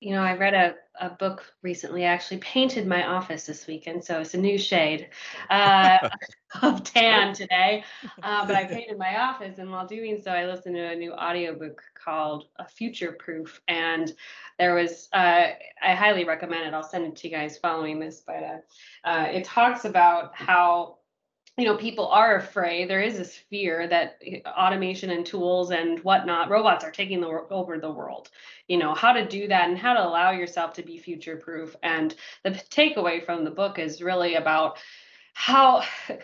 [SPEAKER 3] You know, I read a, a book recently. I actually painted my office this weekend, so it's a new shade uh, of tan today. Uh, but I painted my office, and while doing so, I listened to a new audiobook called "A Future Proof." And there was, uh, I highly recommend it. I'll send it to you guys following this, but uh, uh, it talks about how you know, people are afraid. There is this fear that eh, automation and tools and whatnot, robots are taking the, over the world. You know, how to do that and how to allow yourself to be future proof. And the takeaway from the book is really about how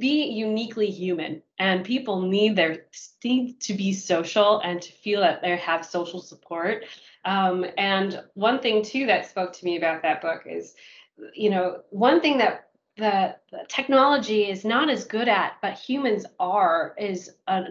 [SPEAKER 3] be uniquely human and people need their need to be social and to feel that they have social support um, and one thing too that spoke to me about that book is you know one thing that the, the technology is not as good at but humans are is uh,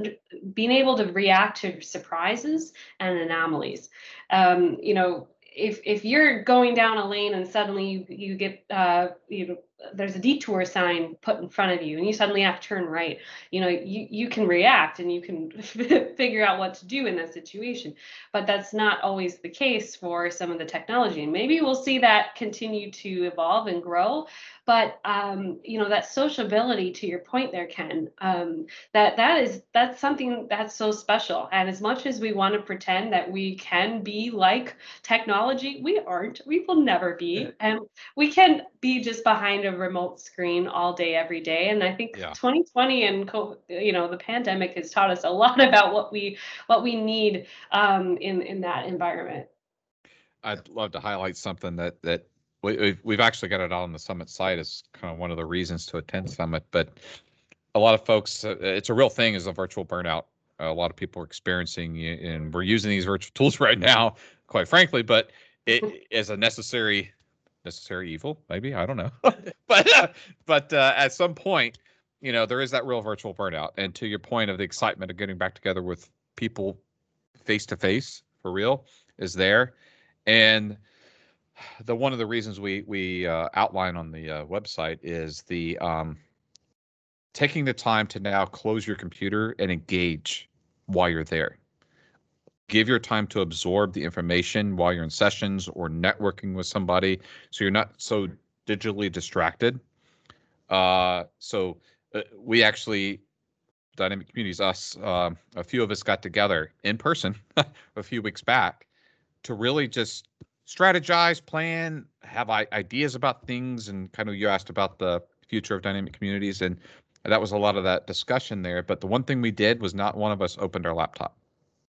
[SPEAKER 3] being able to react to surprises and anomalies. Um, you know if if you're going down a lane and suddenly you you get uh, you know there's a detour sign put in front of you and you suddenly have to turn right. You know you, you can react and you can figure out what to do in that situation but that's not always the case for some of the technology and maybe we'll see that continue to evolve and grow but um, you know that sociability to your point there ken um, that that is that's something that's so special and as much as we want to pretend that we can be like technology we aren't. We will never be and we can be just behind a remote screen all day every day. And i think yeah. 2020 and you know the pandemic has taught us a lot about what we what we need um, in in that environment.
[SPEAKER 1] I'd love to highlight something that that we, we've actually got it on the summit site as kind of one of the reasons to attend summit but a lot of folks uh, it's a real thing is a virtual burnout. A lot of people are experiencing and we're using these virtual tools right now quite frankly but it is a necessary necessary evil, maybe I don't know, but uh, but uh, at some point, you know, there is that real virtual burnout. And to your point of the excitement of getting back together with people face to face for real is there, and the one of the reasons we we uh, outline on the uh, website is the um, taking the time to now close your computer and engage while you're there give your time to absorb the information while you're in sessions or networking with somebody so you're not so digitally distracted. Uh, so uh, we actually dynamic communities us uh, a few of us got together in person a few weeks back to really just strategize plan have ideas about things and kind of you asked about the future of dynamic communities and that was a lot of that discussion there but the one thing we did was not one of us opened our laptop.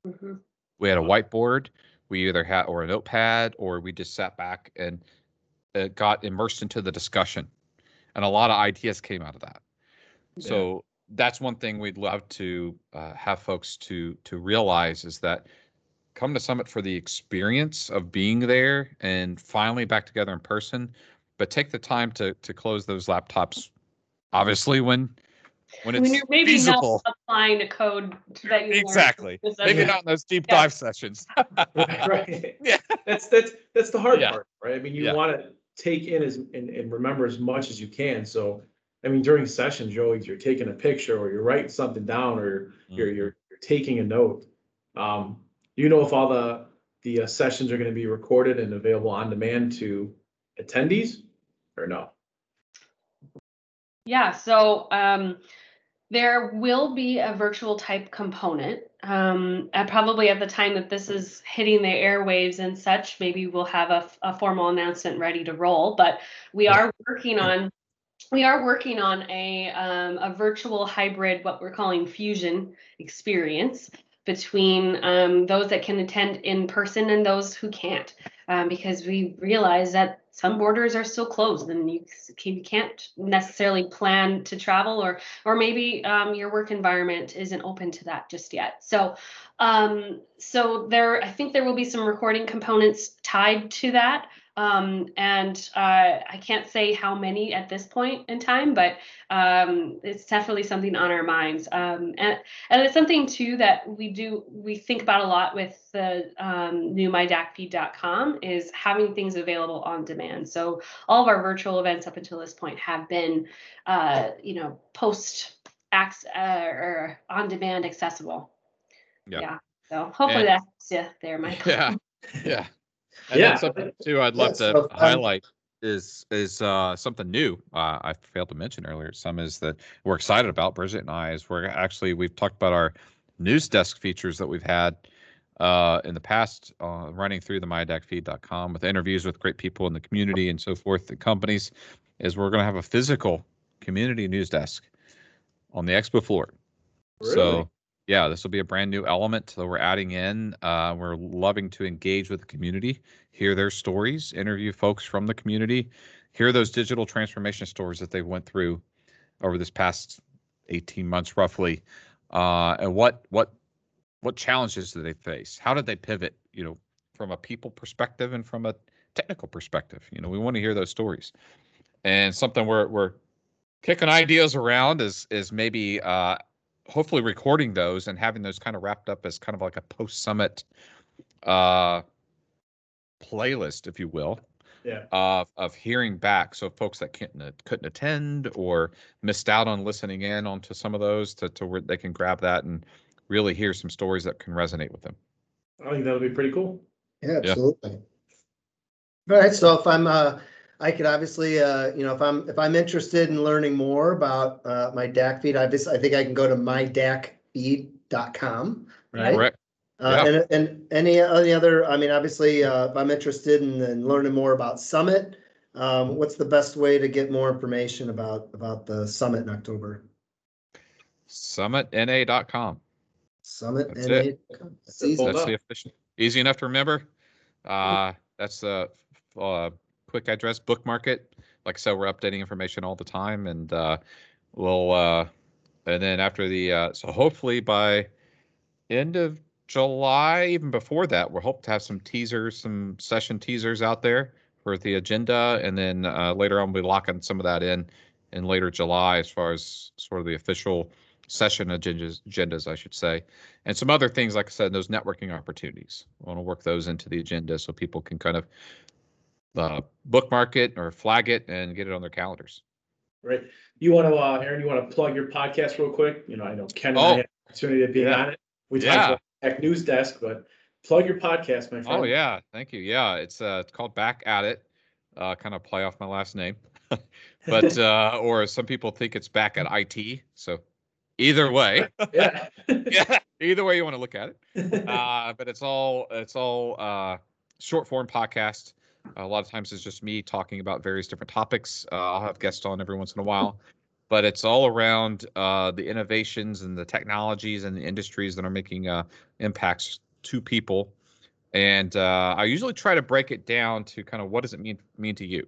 [SPEAKER 1] Mm-hmm we had a whiteboard we either had or a notepad or we just sat back and uh, got immersed into the discussion and a lot of ideas came out of that yeah. so that's one thing we'd love to uh, have folks to to realize is that come to summit for the experience of being there and finally back together in person but take the time to to close those laptops obviously when when it's when you're maybe feasible.
[SPEAKER 3] not applying a code that you
[SPEAKER 1] exactly maybe not in those deep yeah. dive sessions
[SPEAKER 2] right yeah that's that's that's the hard yeah. part right i mean you yeah. want to take in as and, and remember as much as you can so i mean during sessions you're always you're taking a picture or you're writing something down or mm-hmm. you're, you're you're taking a note um you know if all the the uh, sessions are going to be recorded and available on demand to attendees or no
[SPEAKER 3] yeah, so um, there will be a virtual type component. Um, and probably at the time that this is hitting the airwaves and such, maybe we'll have a, a formal announcement ready to roll. But we are working on we are working on a um, a virtual hybrid, what we're calling fusion experience between um, those that can attend in person and those who can't, um, because we realize that some borders are still closed and you, can't necessarily plan to travel or or maybe um, your work environment isn't open to that just yet. So um, so there i think there will be some recording components tied to that um, and uh, I can't say how many at this point in time, but um, it's definitely something on our minds. Um, and, and it's something too that we do, we think about a lot with the um, new mydacfeed.com is having things available on demand. So all of our virtual events up until this point have been, uh, you know, post acts uh, or on demand accessible. Yep. Yeah. So hopefully and, that helps you there, Michael.
[SPEAKER 1] Yeah. Yeah. And yeah. something too I'd love yeah, to so highlight is is uh, something new. Uh, I failed to mention earlier. Some is that we're excited about Bridget and I is we're actually we've talked about our news desk features that we've had uh, in the past, uh, running through the mydacfeed.com with interviews with great people in the community and so forth, the companies. Is we're going to have a physical community news desk on the expo floor.
[SPEAKER 2] Really?
[SPEAKER 1] So yeah, this will be a brand new element that we're adding in. Uh, we're loving to engage with the community, hear their stories, interview folks from the community, hear those digital transformation stories that they went through over this past 18 months roughly, uh, and what what what challenges do they face? How did they pivot? You know, from a people perspective and from a technical perspective. You know, we want to hear those stories, and something we're we're kicking ideas around is is maybe uh, hopefully recording those and having those kind of wrapped up as kind of like a post summit uh, playlist, if you will.
[SPEAKER 2] Yeah.
[SPEAKER 1] Of of hearing back, so folks that couldn't couldn't attend or missed out on listening in onto some of those to to where they can grab that and really hear some stories that can resonate with them.
[SPEAKER 2] I think that'll be pretty cool.
[SPEAKER 4] Yeah, absolutely. All right, so if I'm, uh, I could obviously, uh, you know, if I'm, if I'm interested in learning more about, uh, my DAC feed, I just, I think I can go to mydacfeed.com, right?
[SPEAKER 1] Correct.
[SPEAKER 4] Uh, and, and any, any other, I mean, obviously, uh, if I'm interested in, in learning more about Summit, um, what's the best way to get more information about, about the summit in October?
[SPEAKER 1] SummitNA.com.
[SPEAKER 4] Summit.
[SPEAKER 1] That's
[SPEAKER 4] NA.
[SPEAKER 1] it.
[SPEAKER 4] That's easy.
[SPEAKER 1] That's the official. Easy enough to remember. Uh, that's the uh, quick address. Bookmark it. Like so, we're updating information all the time, and uh, we'll. Uh, and then after the uh, so hopefully by end of July, even before that, we're hope to have some teasers, some session teasers out there for the agenda, and then uh, later on we'll be locking some of that in in later July as far as sort of the official session agendas, agendas I should say, and some other things like I said, those networking opportunities. I want to work those into the agenda so people can kind of uh, bookmark it or flag it and get it on their calendars.
[SPEAKER 2] Right. You want to, uh, Aaron, you want to plug your podcast real quick? You know, I know Ken and I
[SPEAKER 1] Oh.
[SPEAKER 2] had the opportunity to be
[SPEAKER 1] Yeah.
[SPEAKER 2] on it. We
[SPEAKER 1] Yeah.
[SPEAKER 2] talked about Tech News Desk, but plug your podcast, my friend.
[SPEAKER 1] Oh yeah, thank you. Yeah, it's uh it's called Back at It. Uh kind of play off my last name. but uh or some people think it's back at IT. So either way.
[SPEAKER 2] Yeah.
[SPEAKER 1] yeah, either way you want to look at it. Uh but it's all it's all uh short form podcast. A lot of times it's just me talking about various different topics. Uh, I'll have guests on every once in a while. But it's all around uh, the innovations and the technologies and the industries that are making uh, impacts to people and uh, I usually try to break it down to kind of what does it mean mean to you?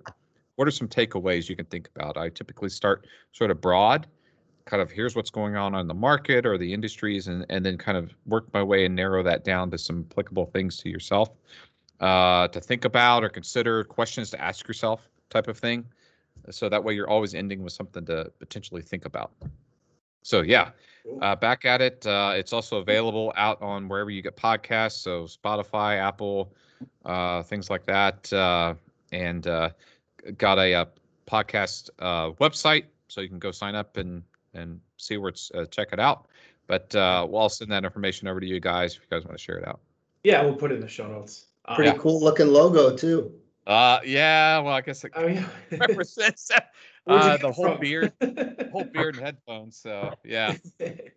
[SPEAKER 1] What are some takeaways you can think about? I typically start sort of broad, kind of here's what's going on on the market or the industries, and and then kind of work my way and narrow that down to some applicable things to yourself uh, to think about or consider, questions to ask yourself, type of thing. So that way you're always ending with something to potentially think about. So yeah, uh, back at it. Uh, it's also available out on wherever you get podcasts, so Spotify, Apple, uh, things like that. Uh, and uh, got a, uh podcast uh, website, so you can go sign up and and see where it's uh, check it out. But uh, we'll I'll send that information over to you guys if you guys want to share it out.
[SPEAKER 2] Yeah, we'll put it in the show notes. Uh,
[SPEAKER 4] Pretty cool looking logo too.
[SPEAKER 1] Uh, yeah, well, I guess it
[SPEAKER 2] Oh, yeah.
[SPEAKER 1] represents uh, the whole
[SPEAKER 2] from?
[SPEAKER 1] beard, whole beard and headphones. So yeah,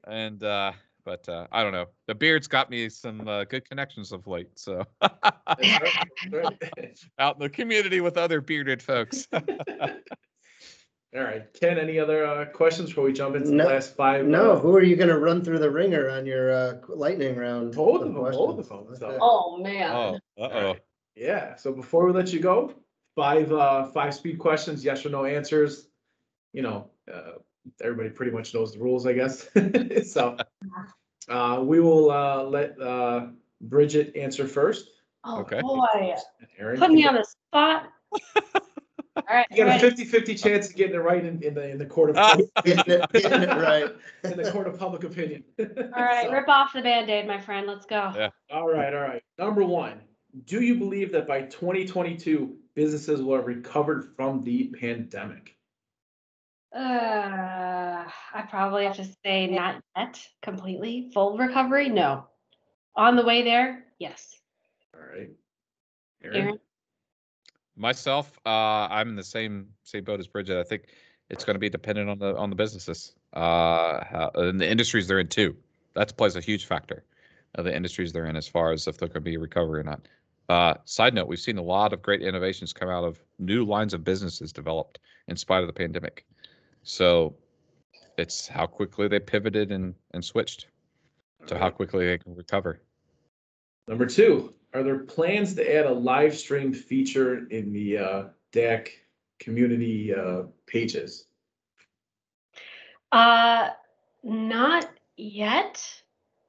[SPEAKER 1] and uh, but uh, I don't know. The beard's got me some uh, good connections of late. So
[SPEAKER 2] That's right, that's right.
[SPEAKER 1] out in the community with other bearded folks.
[SPEAKER 2] All right, Ken, any other uh, questions before we jump into the
[SPEAKER 4] No-
[SPEAKER 2] last five?
[SPEAKER 4] No,
[SPEAKER 2] uh,
[SPEAKER 4] who are you gonna run through the ringer on your uh, lightning round?
[SPEAKER 2] Both of them, both of
[SPEAKER 4] questions?
[SPEAKER 2] them, so-
[SPEAKER 3] Oh, man.
[SPEAKER 1] oh, uh oh.
[SPEAKER 2] Yeah, so before we let you go, five, uh, five speed questions, yes or no answers. You know, uh, everybody pretty much knows the rules, I guess. So, uh, we will, uh, let, uh, Bridget answer first.
[SPEAKER 3] Oh,
[SPEAKER 1] Okay.
[SPEAKER 3] boy.
[SPEAKER 2] Aaron,
[SPEAKER 3] Put
[SPEAKER 2] you
[SPEAKER 3] me
[SPEAKER 2] got-
[SPEAKER 3] on the spot. All right.
[SPEAKER 2] You got a
[SPEAKER 3] ready?
[SPEAKER 2] 50-50 chance of getting it right in, in the, in the court of,
[SPEAKER 1] Ah.
[SPEAKER 4] Getting it, getting it right.
[SPEAKER 2] in the court of public opinion.
[SPEAKER 3] All right,
[SPEAKER 2] So-
[SPEAKER 3] rip off the Band-Aid, my friend. Let's go.
[SPEAKER 1] Yeah.
[SPEAKER 2] All right, all right. Number one, do you believe that by twenty twenty-two, businesses will have recovered from the pandemic?
[SPEAKER 3] Uh, I probably have to say not yet completely. Full recovery? No. On the way there? Yes.
[SPEAKER 2] All right.
[SPEAKER 3] Aaron?
[SPEAKER 1] Myself, uh, I'm in the same same boat as Bridget. I think it's going to be dependent on the on the businesses, uh, how, and the industries they're in too. That plays a huge factor. Uh, the industries they're in, as far as if there could be a recovery or not. Uh, side note: We've seen a lot of great innovations come out of new lines of businesses developed in spite of the pandemic. So, it's how quickly they pivoted and and switched to how quickly they can recover.
[SPEAKER 2] Number two, are there plans to add a live stream feature in the uh, DAC community uh, pages?
[SPEAKER 3] Uh, not yet,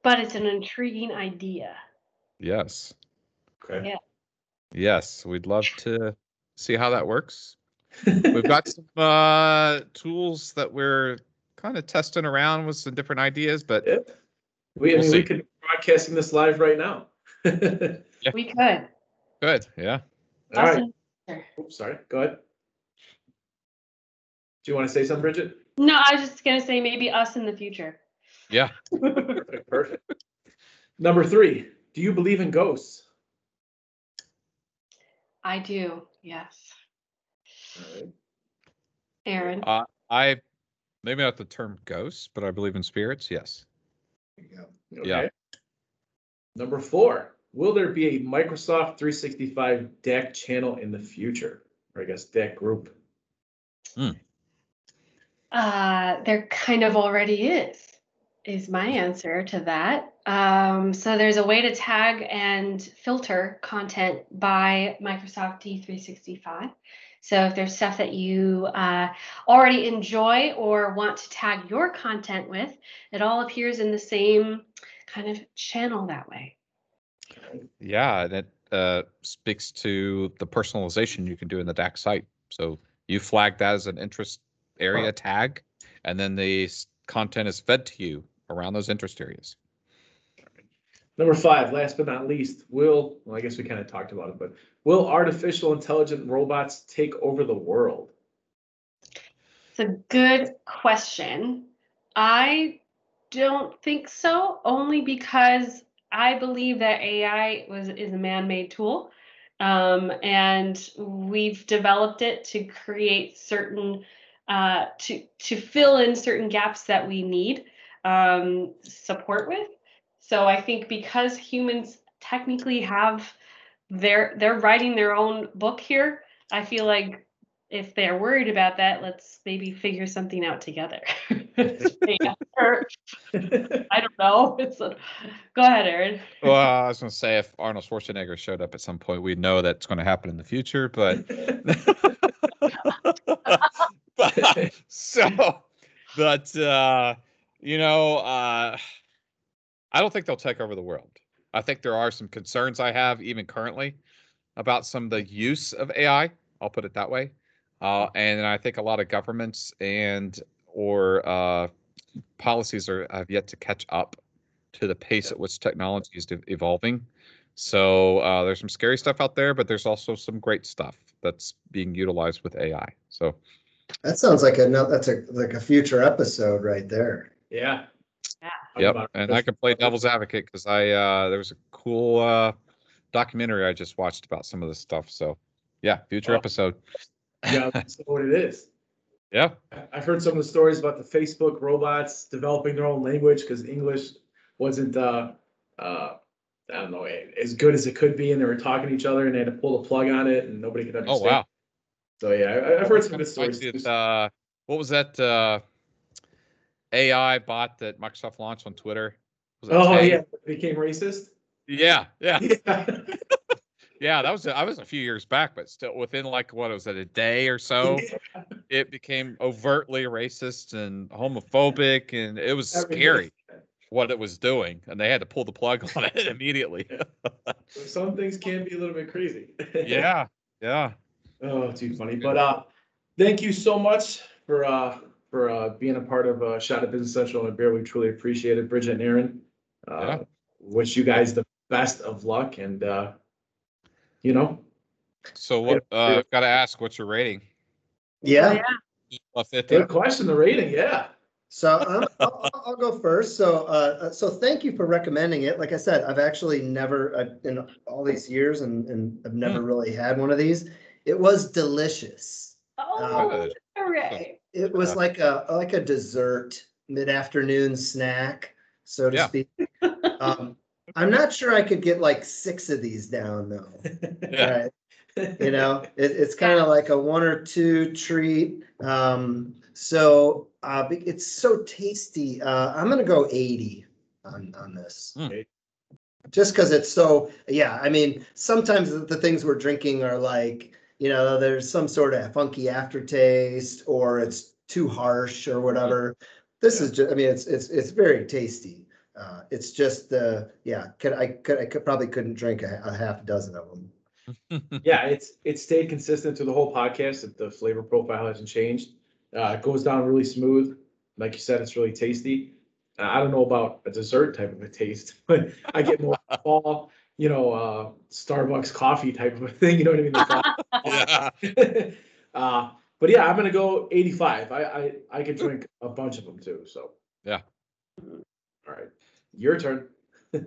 [SPEAKER 3] but it's an intriguing idea.
[SPEAKER 1] Yes.
[SPEAKER 2] Okay.
[SPEAKER 3] Yeah.
[SPEAKER 1] Yes, we'd love to see how that works. We've got some uh, tools that we're kind of testing around with some different ideas, but
[SPEAKER 2] Yeah. We, I
[SPEAKER 1] We'll
[SPEAKER 2] mean, we could be broadcasting this live right now. All
[SPEAKER 3] We could.
[SPEAKER 1] good. Yeah.
[SPEAKER 2] right.
[SPEAKER 3] Awesome.
[SPEAKER 2] Oops, sorry. Go ahead. Do you want to say something, Bridget?
[SPEAKER 3] No, I was just gonna say maybe us in the future.
[SPEAKER 1] Yeah.
[SPEAKER 2] Perfect. Perfect. Number three, do you believe in ghosts?
[SPEAKER 3] I do, yes.
[SPEAKER 2] All right.
[SPEAKER 3] Aaron,
[SPEAKER 1] Uh, I maybe not the term ghosts, but I believe in spirits. Yes. Yeah.
[SPEAKER 2] Okay. Number four, will there be a Microsoft 365 DAC channel in the future? Or I guess DAC group.
[SPEAKER 3] uh, there kind of already is, is my answer to that. Um, so there's a way to tag and filter content by Microsoft D365. So if there's stuff that you uh, already enjoy or want to tag your content with, it all appears in the same kind of channel that way.
[SPEAKER 1] Yeah, and it uh, speaks to the personalization you can do in the DAC site. So you flag that as an interest area tag, and then the content is fed to you around those interest areas.
[SPEAKER 2] Number five, last but not least, will, well, I guess we kind of talked about it, but will artificial intelligent robots take over the world?
[SPEAKER 3] It's a good question. I don't think so, only because I believe that AI was is a man-made tool, um, and we've developed it to create certain uh, to to fill in certain gaps that we need um, support with. So I think because humans technically have their they're writing their own book here, I feel like if they're worried about that, let's maybe figure something out together. I don't know. It's a, go ahead, Aaron.
[SPEAKER 1] Well, I was going to say if Arnold Schwarzenegger showed up at some point, we'd know that's going to happen in the future, but so but uh you know uh i don't think they'll take over the world i think there are some concerns i have even currently about some of the use of ai i'll put it that way uh and i think a lot of governments and or uh policies are have yet to catch up to the pace at which technology is de- evolving so uh, there's some scary stuff out there but there's also some great stuff that's being utilized with ai so
[SPEAKER 4] That sounds like a, that's a, like a future episode right there.
[SPEAKER 2] Yeah.
[SPEAKER 3] Yeah.
[SPEAKER 1] Yep, and I can play devil's advocate because I uh there was a cool uh documentary I just watched about some of this stuff. So yeah, future
[SPEAKER 2] Oh.
[SPEAKER 1] episode.
[SPEAKER 2] Yeah, that's what it is.
[SPEAKER 1] Yeah,
[SPEAKER 2] I- I've heard some of the stories about the Facebook robots developing their own language because English wasn't, uh, uh, I don't know, as good as it could be, and they were talking to each other, and they had to pull the plug on it, and nobody could understand.
[SPEAKER 1] Oh wow.
[SPEAKER 2] So yeah, I, I've heard some good stories.
[SPEAKER 1] it, uh, what was that uh AI bot that Microsoft launched on Twitter? Was
[SPEAKER 2] Oh
[SPEAKER 1] Tay?
[SPEAKER 2] yeah, became racist.
[SPEAKER 1] Yeah, yeah,
[SPEAKER 2] Yeah.
[SPEAKER 1] Yeah. That was I was a few years back, but still within like what was it a day or so, it became overtly racist and homophobic, and it was scary what it was doing, and they had to pull the plug on it immediately.
[SPEAKER 2] Some things can be a little bit crazy.
[SPEAKER 1] yeah, yeah.
[SPEAKER 2] Oh, too funny. But uh, thank you so much for uh for uh being a part of uh Shot at Business Central and Bear. We truly appreciate it, Bridget and Aaron. Uh,
[SPEAKER 1] Yeah.
[SPEAKER 2] wish you guys the best of luck and uh, you know,
[SPEAKER 1] So what? Uh, I've got to ask, what's your rating?
[SPEAKER 4] Yeah.
[SPEAKER 1] A fifty.
[SPEAKER 2] good question. The rating, yeah.
[SPEAKER 4] So um, I'll, I'll- I'll go first. So, uh, so thank you for recommending it. Like I said, I've actually never, uh, in all these years and, and I've never really had one of these. It was delicious.
[SPEAKER 3] Oh,
[SPEAKER 1] Good.
[SPEAKER 3] hooray.
[SPEAKER 4] It was
[SPEAKER 1] Yeah.
[SPEAKER 4] like a, like a dessert, mid-afternoon snack, so to
[SPEAKER 1] Yeah.
[SPEAKER 4] speak. Um, I'm not sure I could get like six of these down though.
[SPEAKER 1] Yeah.
[SPEAKER 4] Right. You know, it, it's kind of like a one or two treat. Um, So, uh, it's so tasty. Uh, I'm gonna go eighty on, on this.
[SPEAKER 1] Mm.
[SPEAKER 4] Just because it's so, yeah, I mean, sometimes the, the things we're drinking are like, you know, there's some sort of funky aftertaste or it's too harsh or whatever. This is just, I mean, it's, it's, it's very tasty. Uh, it's just, uh, yeah, could, I could, I could, probably couldn't drink a, a half dozen of them.
[SPEAKER 2] Yeah, it's, it stayed consistent through the whole podcast, that the flavor profile hasn't changed. Uh, it goes down really smooth. Like you said, it's really tasty. Uh, I don't know about a dessert type of a taste, but I get more fall, you know, uh, Starbucks coffee type of a thing, you know what I mean?
[SPEAKER 1] Yeah.
[SPEAKER 2] Uh, but yeah, I'm gonna go eighty-five. I, I, I could drink a bunch of them too, so.
[SPEAKER 1] Yeah.
[SPEAKER 2] All right, your turn.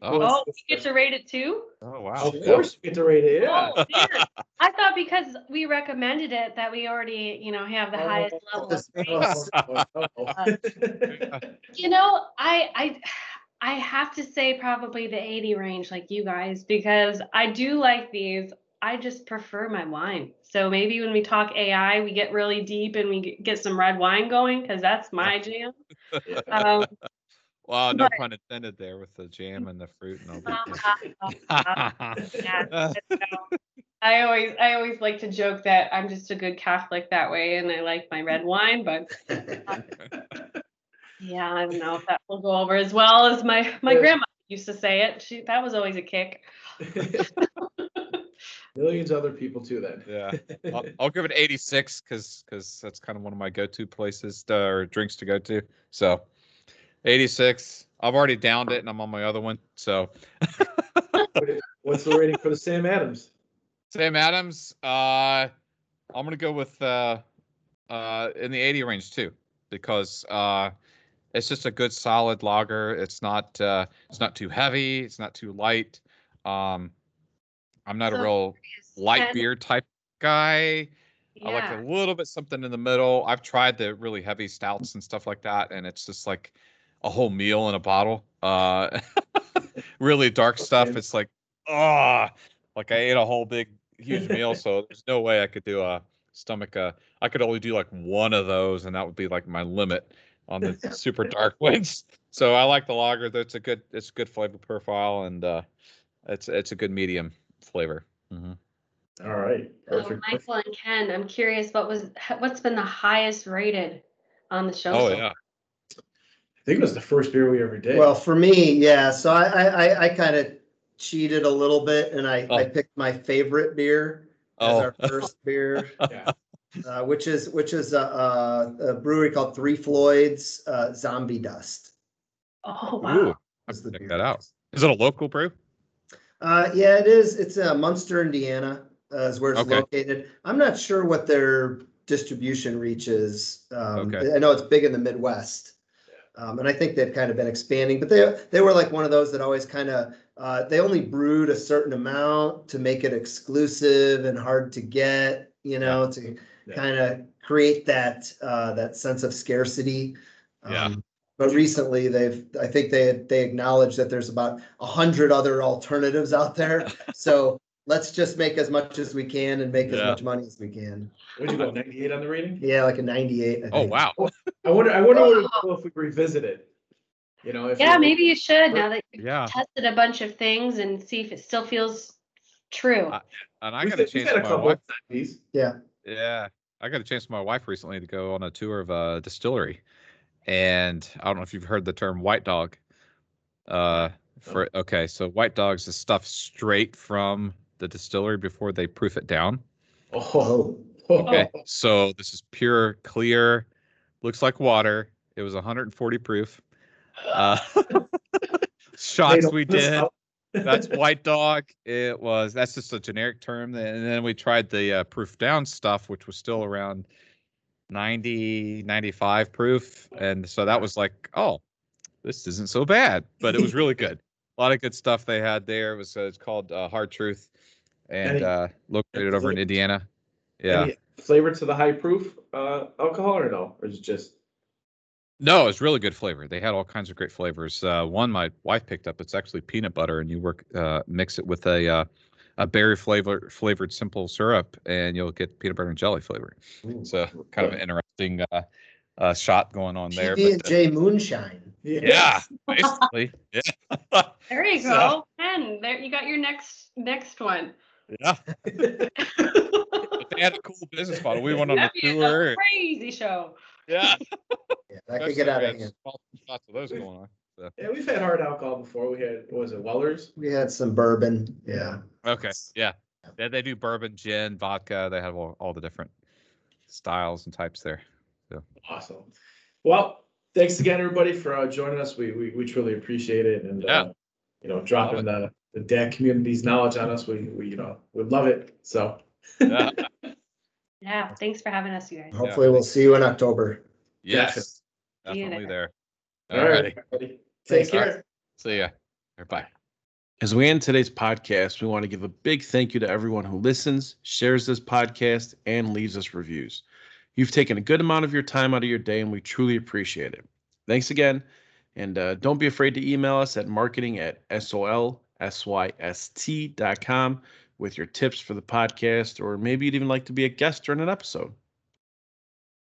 [SPEAKER 1] Oh.
[SPEAKER 3] Oh, you get to rate it too?
[SPEAKER 1] Oh wow.
[SPEAKER 2] Of course, you get to rate it, yeah.
[SPEAKER 3] Oh. I thought because we recommended it that we already, you know, have the
[SPEAKER 2] Oh,
[SPEAKER 3] highest level of
[SPEAKER 4] this-
[SPEAKER 3] rate. You know, I, I, I have to say probably the 80 range like you guys, because I do like these. I just prefer my wine. So maybe when we talk AI, we get really deep and we get- get some red wine going, because that's my jam. Um,
[SPEAKER 1] Wow, no
[SPEAKER 3] But-
[SPEAKER 1] pun intended there with the jam and the fruit and all
[SPEAKER 3] uh,
[SPEAKER 1] that.
[SPEAKER 3] yeah, so I always, I always like to joke that I'm just a good Catholic that way, and I like my red wine, but yeah, I don't know if that will go over as well as my my
[SPEAKER 2] Yeah.
[SPEAKER 3] grandma used to say it. She that was always a kick.
[SPEAKER 2] Millions of other people too then.
[SPEAKER 1] yeah. I'll, I'll give it 86 because because that's kind of one of my go-to places to, or drinks to go to. So 86. I've already downed it and I'm on my other one. So
[SPEAKER 2] What's the rating for the Sam Adams?
[SPEAKER 1] Sam Adams, uh, I'm gonna go with uh, uh, in the 80 range too because uh, it's just a good solid lager. It's not uh, it's not too heavy. It's not too light. Um, I'm not a real light
[SPEAKER 3] Ken,
[SPEAKER 1] beer type guy. I like a little bit something in the middle. I've tried the really heavy stouts and stuff like that, and it's just like a whole meal in a bottle. Uh, really dark stuff.
[SPEAKER 2] Okay.
[SPEAKER 1] It's like, ah, like I ate a whole big, huge meal. So there's no way I could do a stomach. Uh, I could only do like one of those, and that would be like my limit on the super dark ones. So I like the lager. That's a good. It's a good flavor profile, and uh, it's it's a good medium flavor. hmm
[SPEAKER 2] All right,
[SPEAKER 3] So
[SPEAKER 2] perfect.
[SPEAKER 3] Michael and Ken, I'm curious what was what's been the highest rated on the show?
[SPEAKER 1] Oh
[SPEAKER 3] so
[SPEAKER 1] yeah.
[SPEAKER 2] I think it was the first beer we ever did.
[SPEAKER 4] Well, for me, yeah, so I, I, I, I kind of cheated a little bit and I, I
[SPEAKER 1] Oh.
[SPEAKER 4] picked my favorite beer as
[SPEAKER 1] Oh.
[SPEAKER 4] our first beer,
[SPEAKER 2] Yeah.
[SPEAKER 4] uh, which is, which is a, a, a brewery called Three Floyds, uh, Zombie Dust.
[SPEAKER 3] Oh wow.
[SPEAKER 1] I
[SPEAKER 4] is the
[SPEAKER 1] check
[SPEAKER 4] beer.
[SPEAKER 1] that out. Is it a local brew?
[SPEAKER 4] Uh, yeah, it is. It's uh, Munster, Indiana, uh, is where it's
[SPEAKER 1] Okay.
[SPEAKER 4] located. I'm not sure what their distribution reach is. Um,
[SPEAKER 1] Okay.
[SPEAKER 4] I know it's big in the Midwest. Um, and I think they've kind of been expanding, but they, they were like one of those that always kind of, uh, they only brewed a certain amount to make it exclusive and hard to get, you know, to
[SPEAKER 2] Yeah.
[SPEAKER 4] kind of create that, uh, that sense of scarcity.
[SPEAKER 1] Yeah.
[SPEAKER 4] Um, But recently they've, I think they, they acknowledged that there's about a hundred other alternatives out there. So let's just make as much as we can and make as
[SPEAKER 1] Yeah.
[SPEAKER 4] much money as we can.
[SPEAKER 2] What'd you go, ninety-eight on the rating?
[SPEAKER 4] Yeah, like a ninety-eight. I
[SPEAKER 1] Oh
[SPEAKER 4] think.
[SPEAKER 1] wow.
[SPEAKER 2] I wonder, I wonder what it would go if we revisit it. You know, if.
[SPEAKER 3] Yeah,
[SPEAKER 2] we-
[SPEAKER 3] maybe you should now that you've
[SPEAKER 1] Yeah.
[SPEAKER 3] tested a bunch of things and see if it still feels true.
[SPEAKER 1] Uh, And I
[SPEAKER 2] we've
[SPEAKER 1] got a
[SPEAKER 2] had- we've
[SPEAKER 1] chance
[SPEAKER 2] had
[SPEAKER 1] with
[SPEAKER 2] a
[SPEAKER 1] my
[SPEAKER 2] couple
[SPEAKER 1] wife.
[SPEAKER 2] of these.
[SPEAKER 4] Yeah.
[SPEAKER 1] Yeah. I got a chance with my wife recently to go on a tour of a distillery. And I don't know if you've heard the term white dog. Uh for okay, so white dogs is stuff straight from the distillery before they proof it down.
[SPEAKER 2] Oh.
[SPEAKER 1] Okay. So this is pure, clear, looks like water. It was 140 proof. Uh, shots we did. That's white dog. It was that's just a generic term. And then we tried the uh, proof down stuff, which was still around 90, 95 proof. And so that was like, oh, this isn't so bad, but it was really good. A lot of good stuff they had there. It was uh, it's called uh, Hard Truth, and
[SPEAKER 2] Any-
[SPEAKER 1] uh, located over in Indiana. Yeah.
[SPEAKER 2] Flavor to the high proof, uh, alcohol or no, or is it just?
[SPEAKER 1] No, it's really good flavor. They had all kinds of great flavors. Uh, one my wife picked up. It's actually peanut butter, and you work uh, mix it with a uh, a berry flavor flavored simple syrup, and you'll get peanut butter and jelly flavor.
[SPEAKER 4] Ooh.
[SPEAKER 1] So kind of an interesting uh, uh, shot going on there.
[SPEAKER 4] PB and
[SPEAKER 1] but, uh,
[SPEAKER 4] J Moonshine.
[SPEAKER 1] yeah, basically, yeah,
[SPEAKER 3] There you
[SPEAKER 1] So-
[SPEAKER 3] go. And there you got your next next one.
[SPEAKER 1] yeah. But they had a cool business model. We went on a
[SPEAKER 3] That'd be a
[SPEAKER 1] tour. and-
[SPEAKER 3] crazy show.
[SPEAKER 1] Yeah,
[SPEAKER 4] Yeah, that could get out of
[SPEAKER 1] Especially we had
[SPEAKER 4] hand.
[SPEAKER 1] small Shots of those going on.
[SPEAKER 2] Yeah, we've had hard alcohol before. We had, what was it, Weller's?
[SPEAKER 4] We had some bourbon, yeah.
[SPEAKER 1] Okay, yeah, yeah. They do bourbon, gin, vodka. They have all, all the different styles and types there.
[SPEAKER 2] Awesome. Well, thanks again, everybody, for uh, joining us. We, we, we truly appreciate it and,
[SPEAKER 1] Yeah.
[SPEAKER 2] uh, you know, dropping the, the DAC community's knowledge on us. We, we, you know, we love it. So.
[SPEAKER 1] Yeah.
[SPEAKER 3] Yeah, thanks for having us, you guys.
[SPEAKER 4] Hopefully we'll see you in October.
[SPEAKER 1] Yes,
[SPEAKER 3] See you
[SPEAKER 1] definitely
[SPEAKER 3] there.
[SPEAKER 1] there.
[SPEAKER 2] All
[SPEAKER 1] Alrighty,
[SPEAKER 4] Thanks,
[SPEAKER 2] Take care.
[SPEAKER 1] see ya. Bye.
[SPEAKER 5] As we end today's podcast, we want to give a big thank you to everyone who listens, shares this podcast, and leaves us reviews. You've taken a good amount of your time out of your day, and we truly appreciate it. Thanks again. And uh, don't be afraid to email us at marketing at solsyst.com with your tips for the podcast, or maybe you'd even like to be a guest during an episode.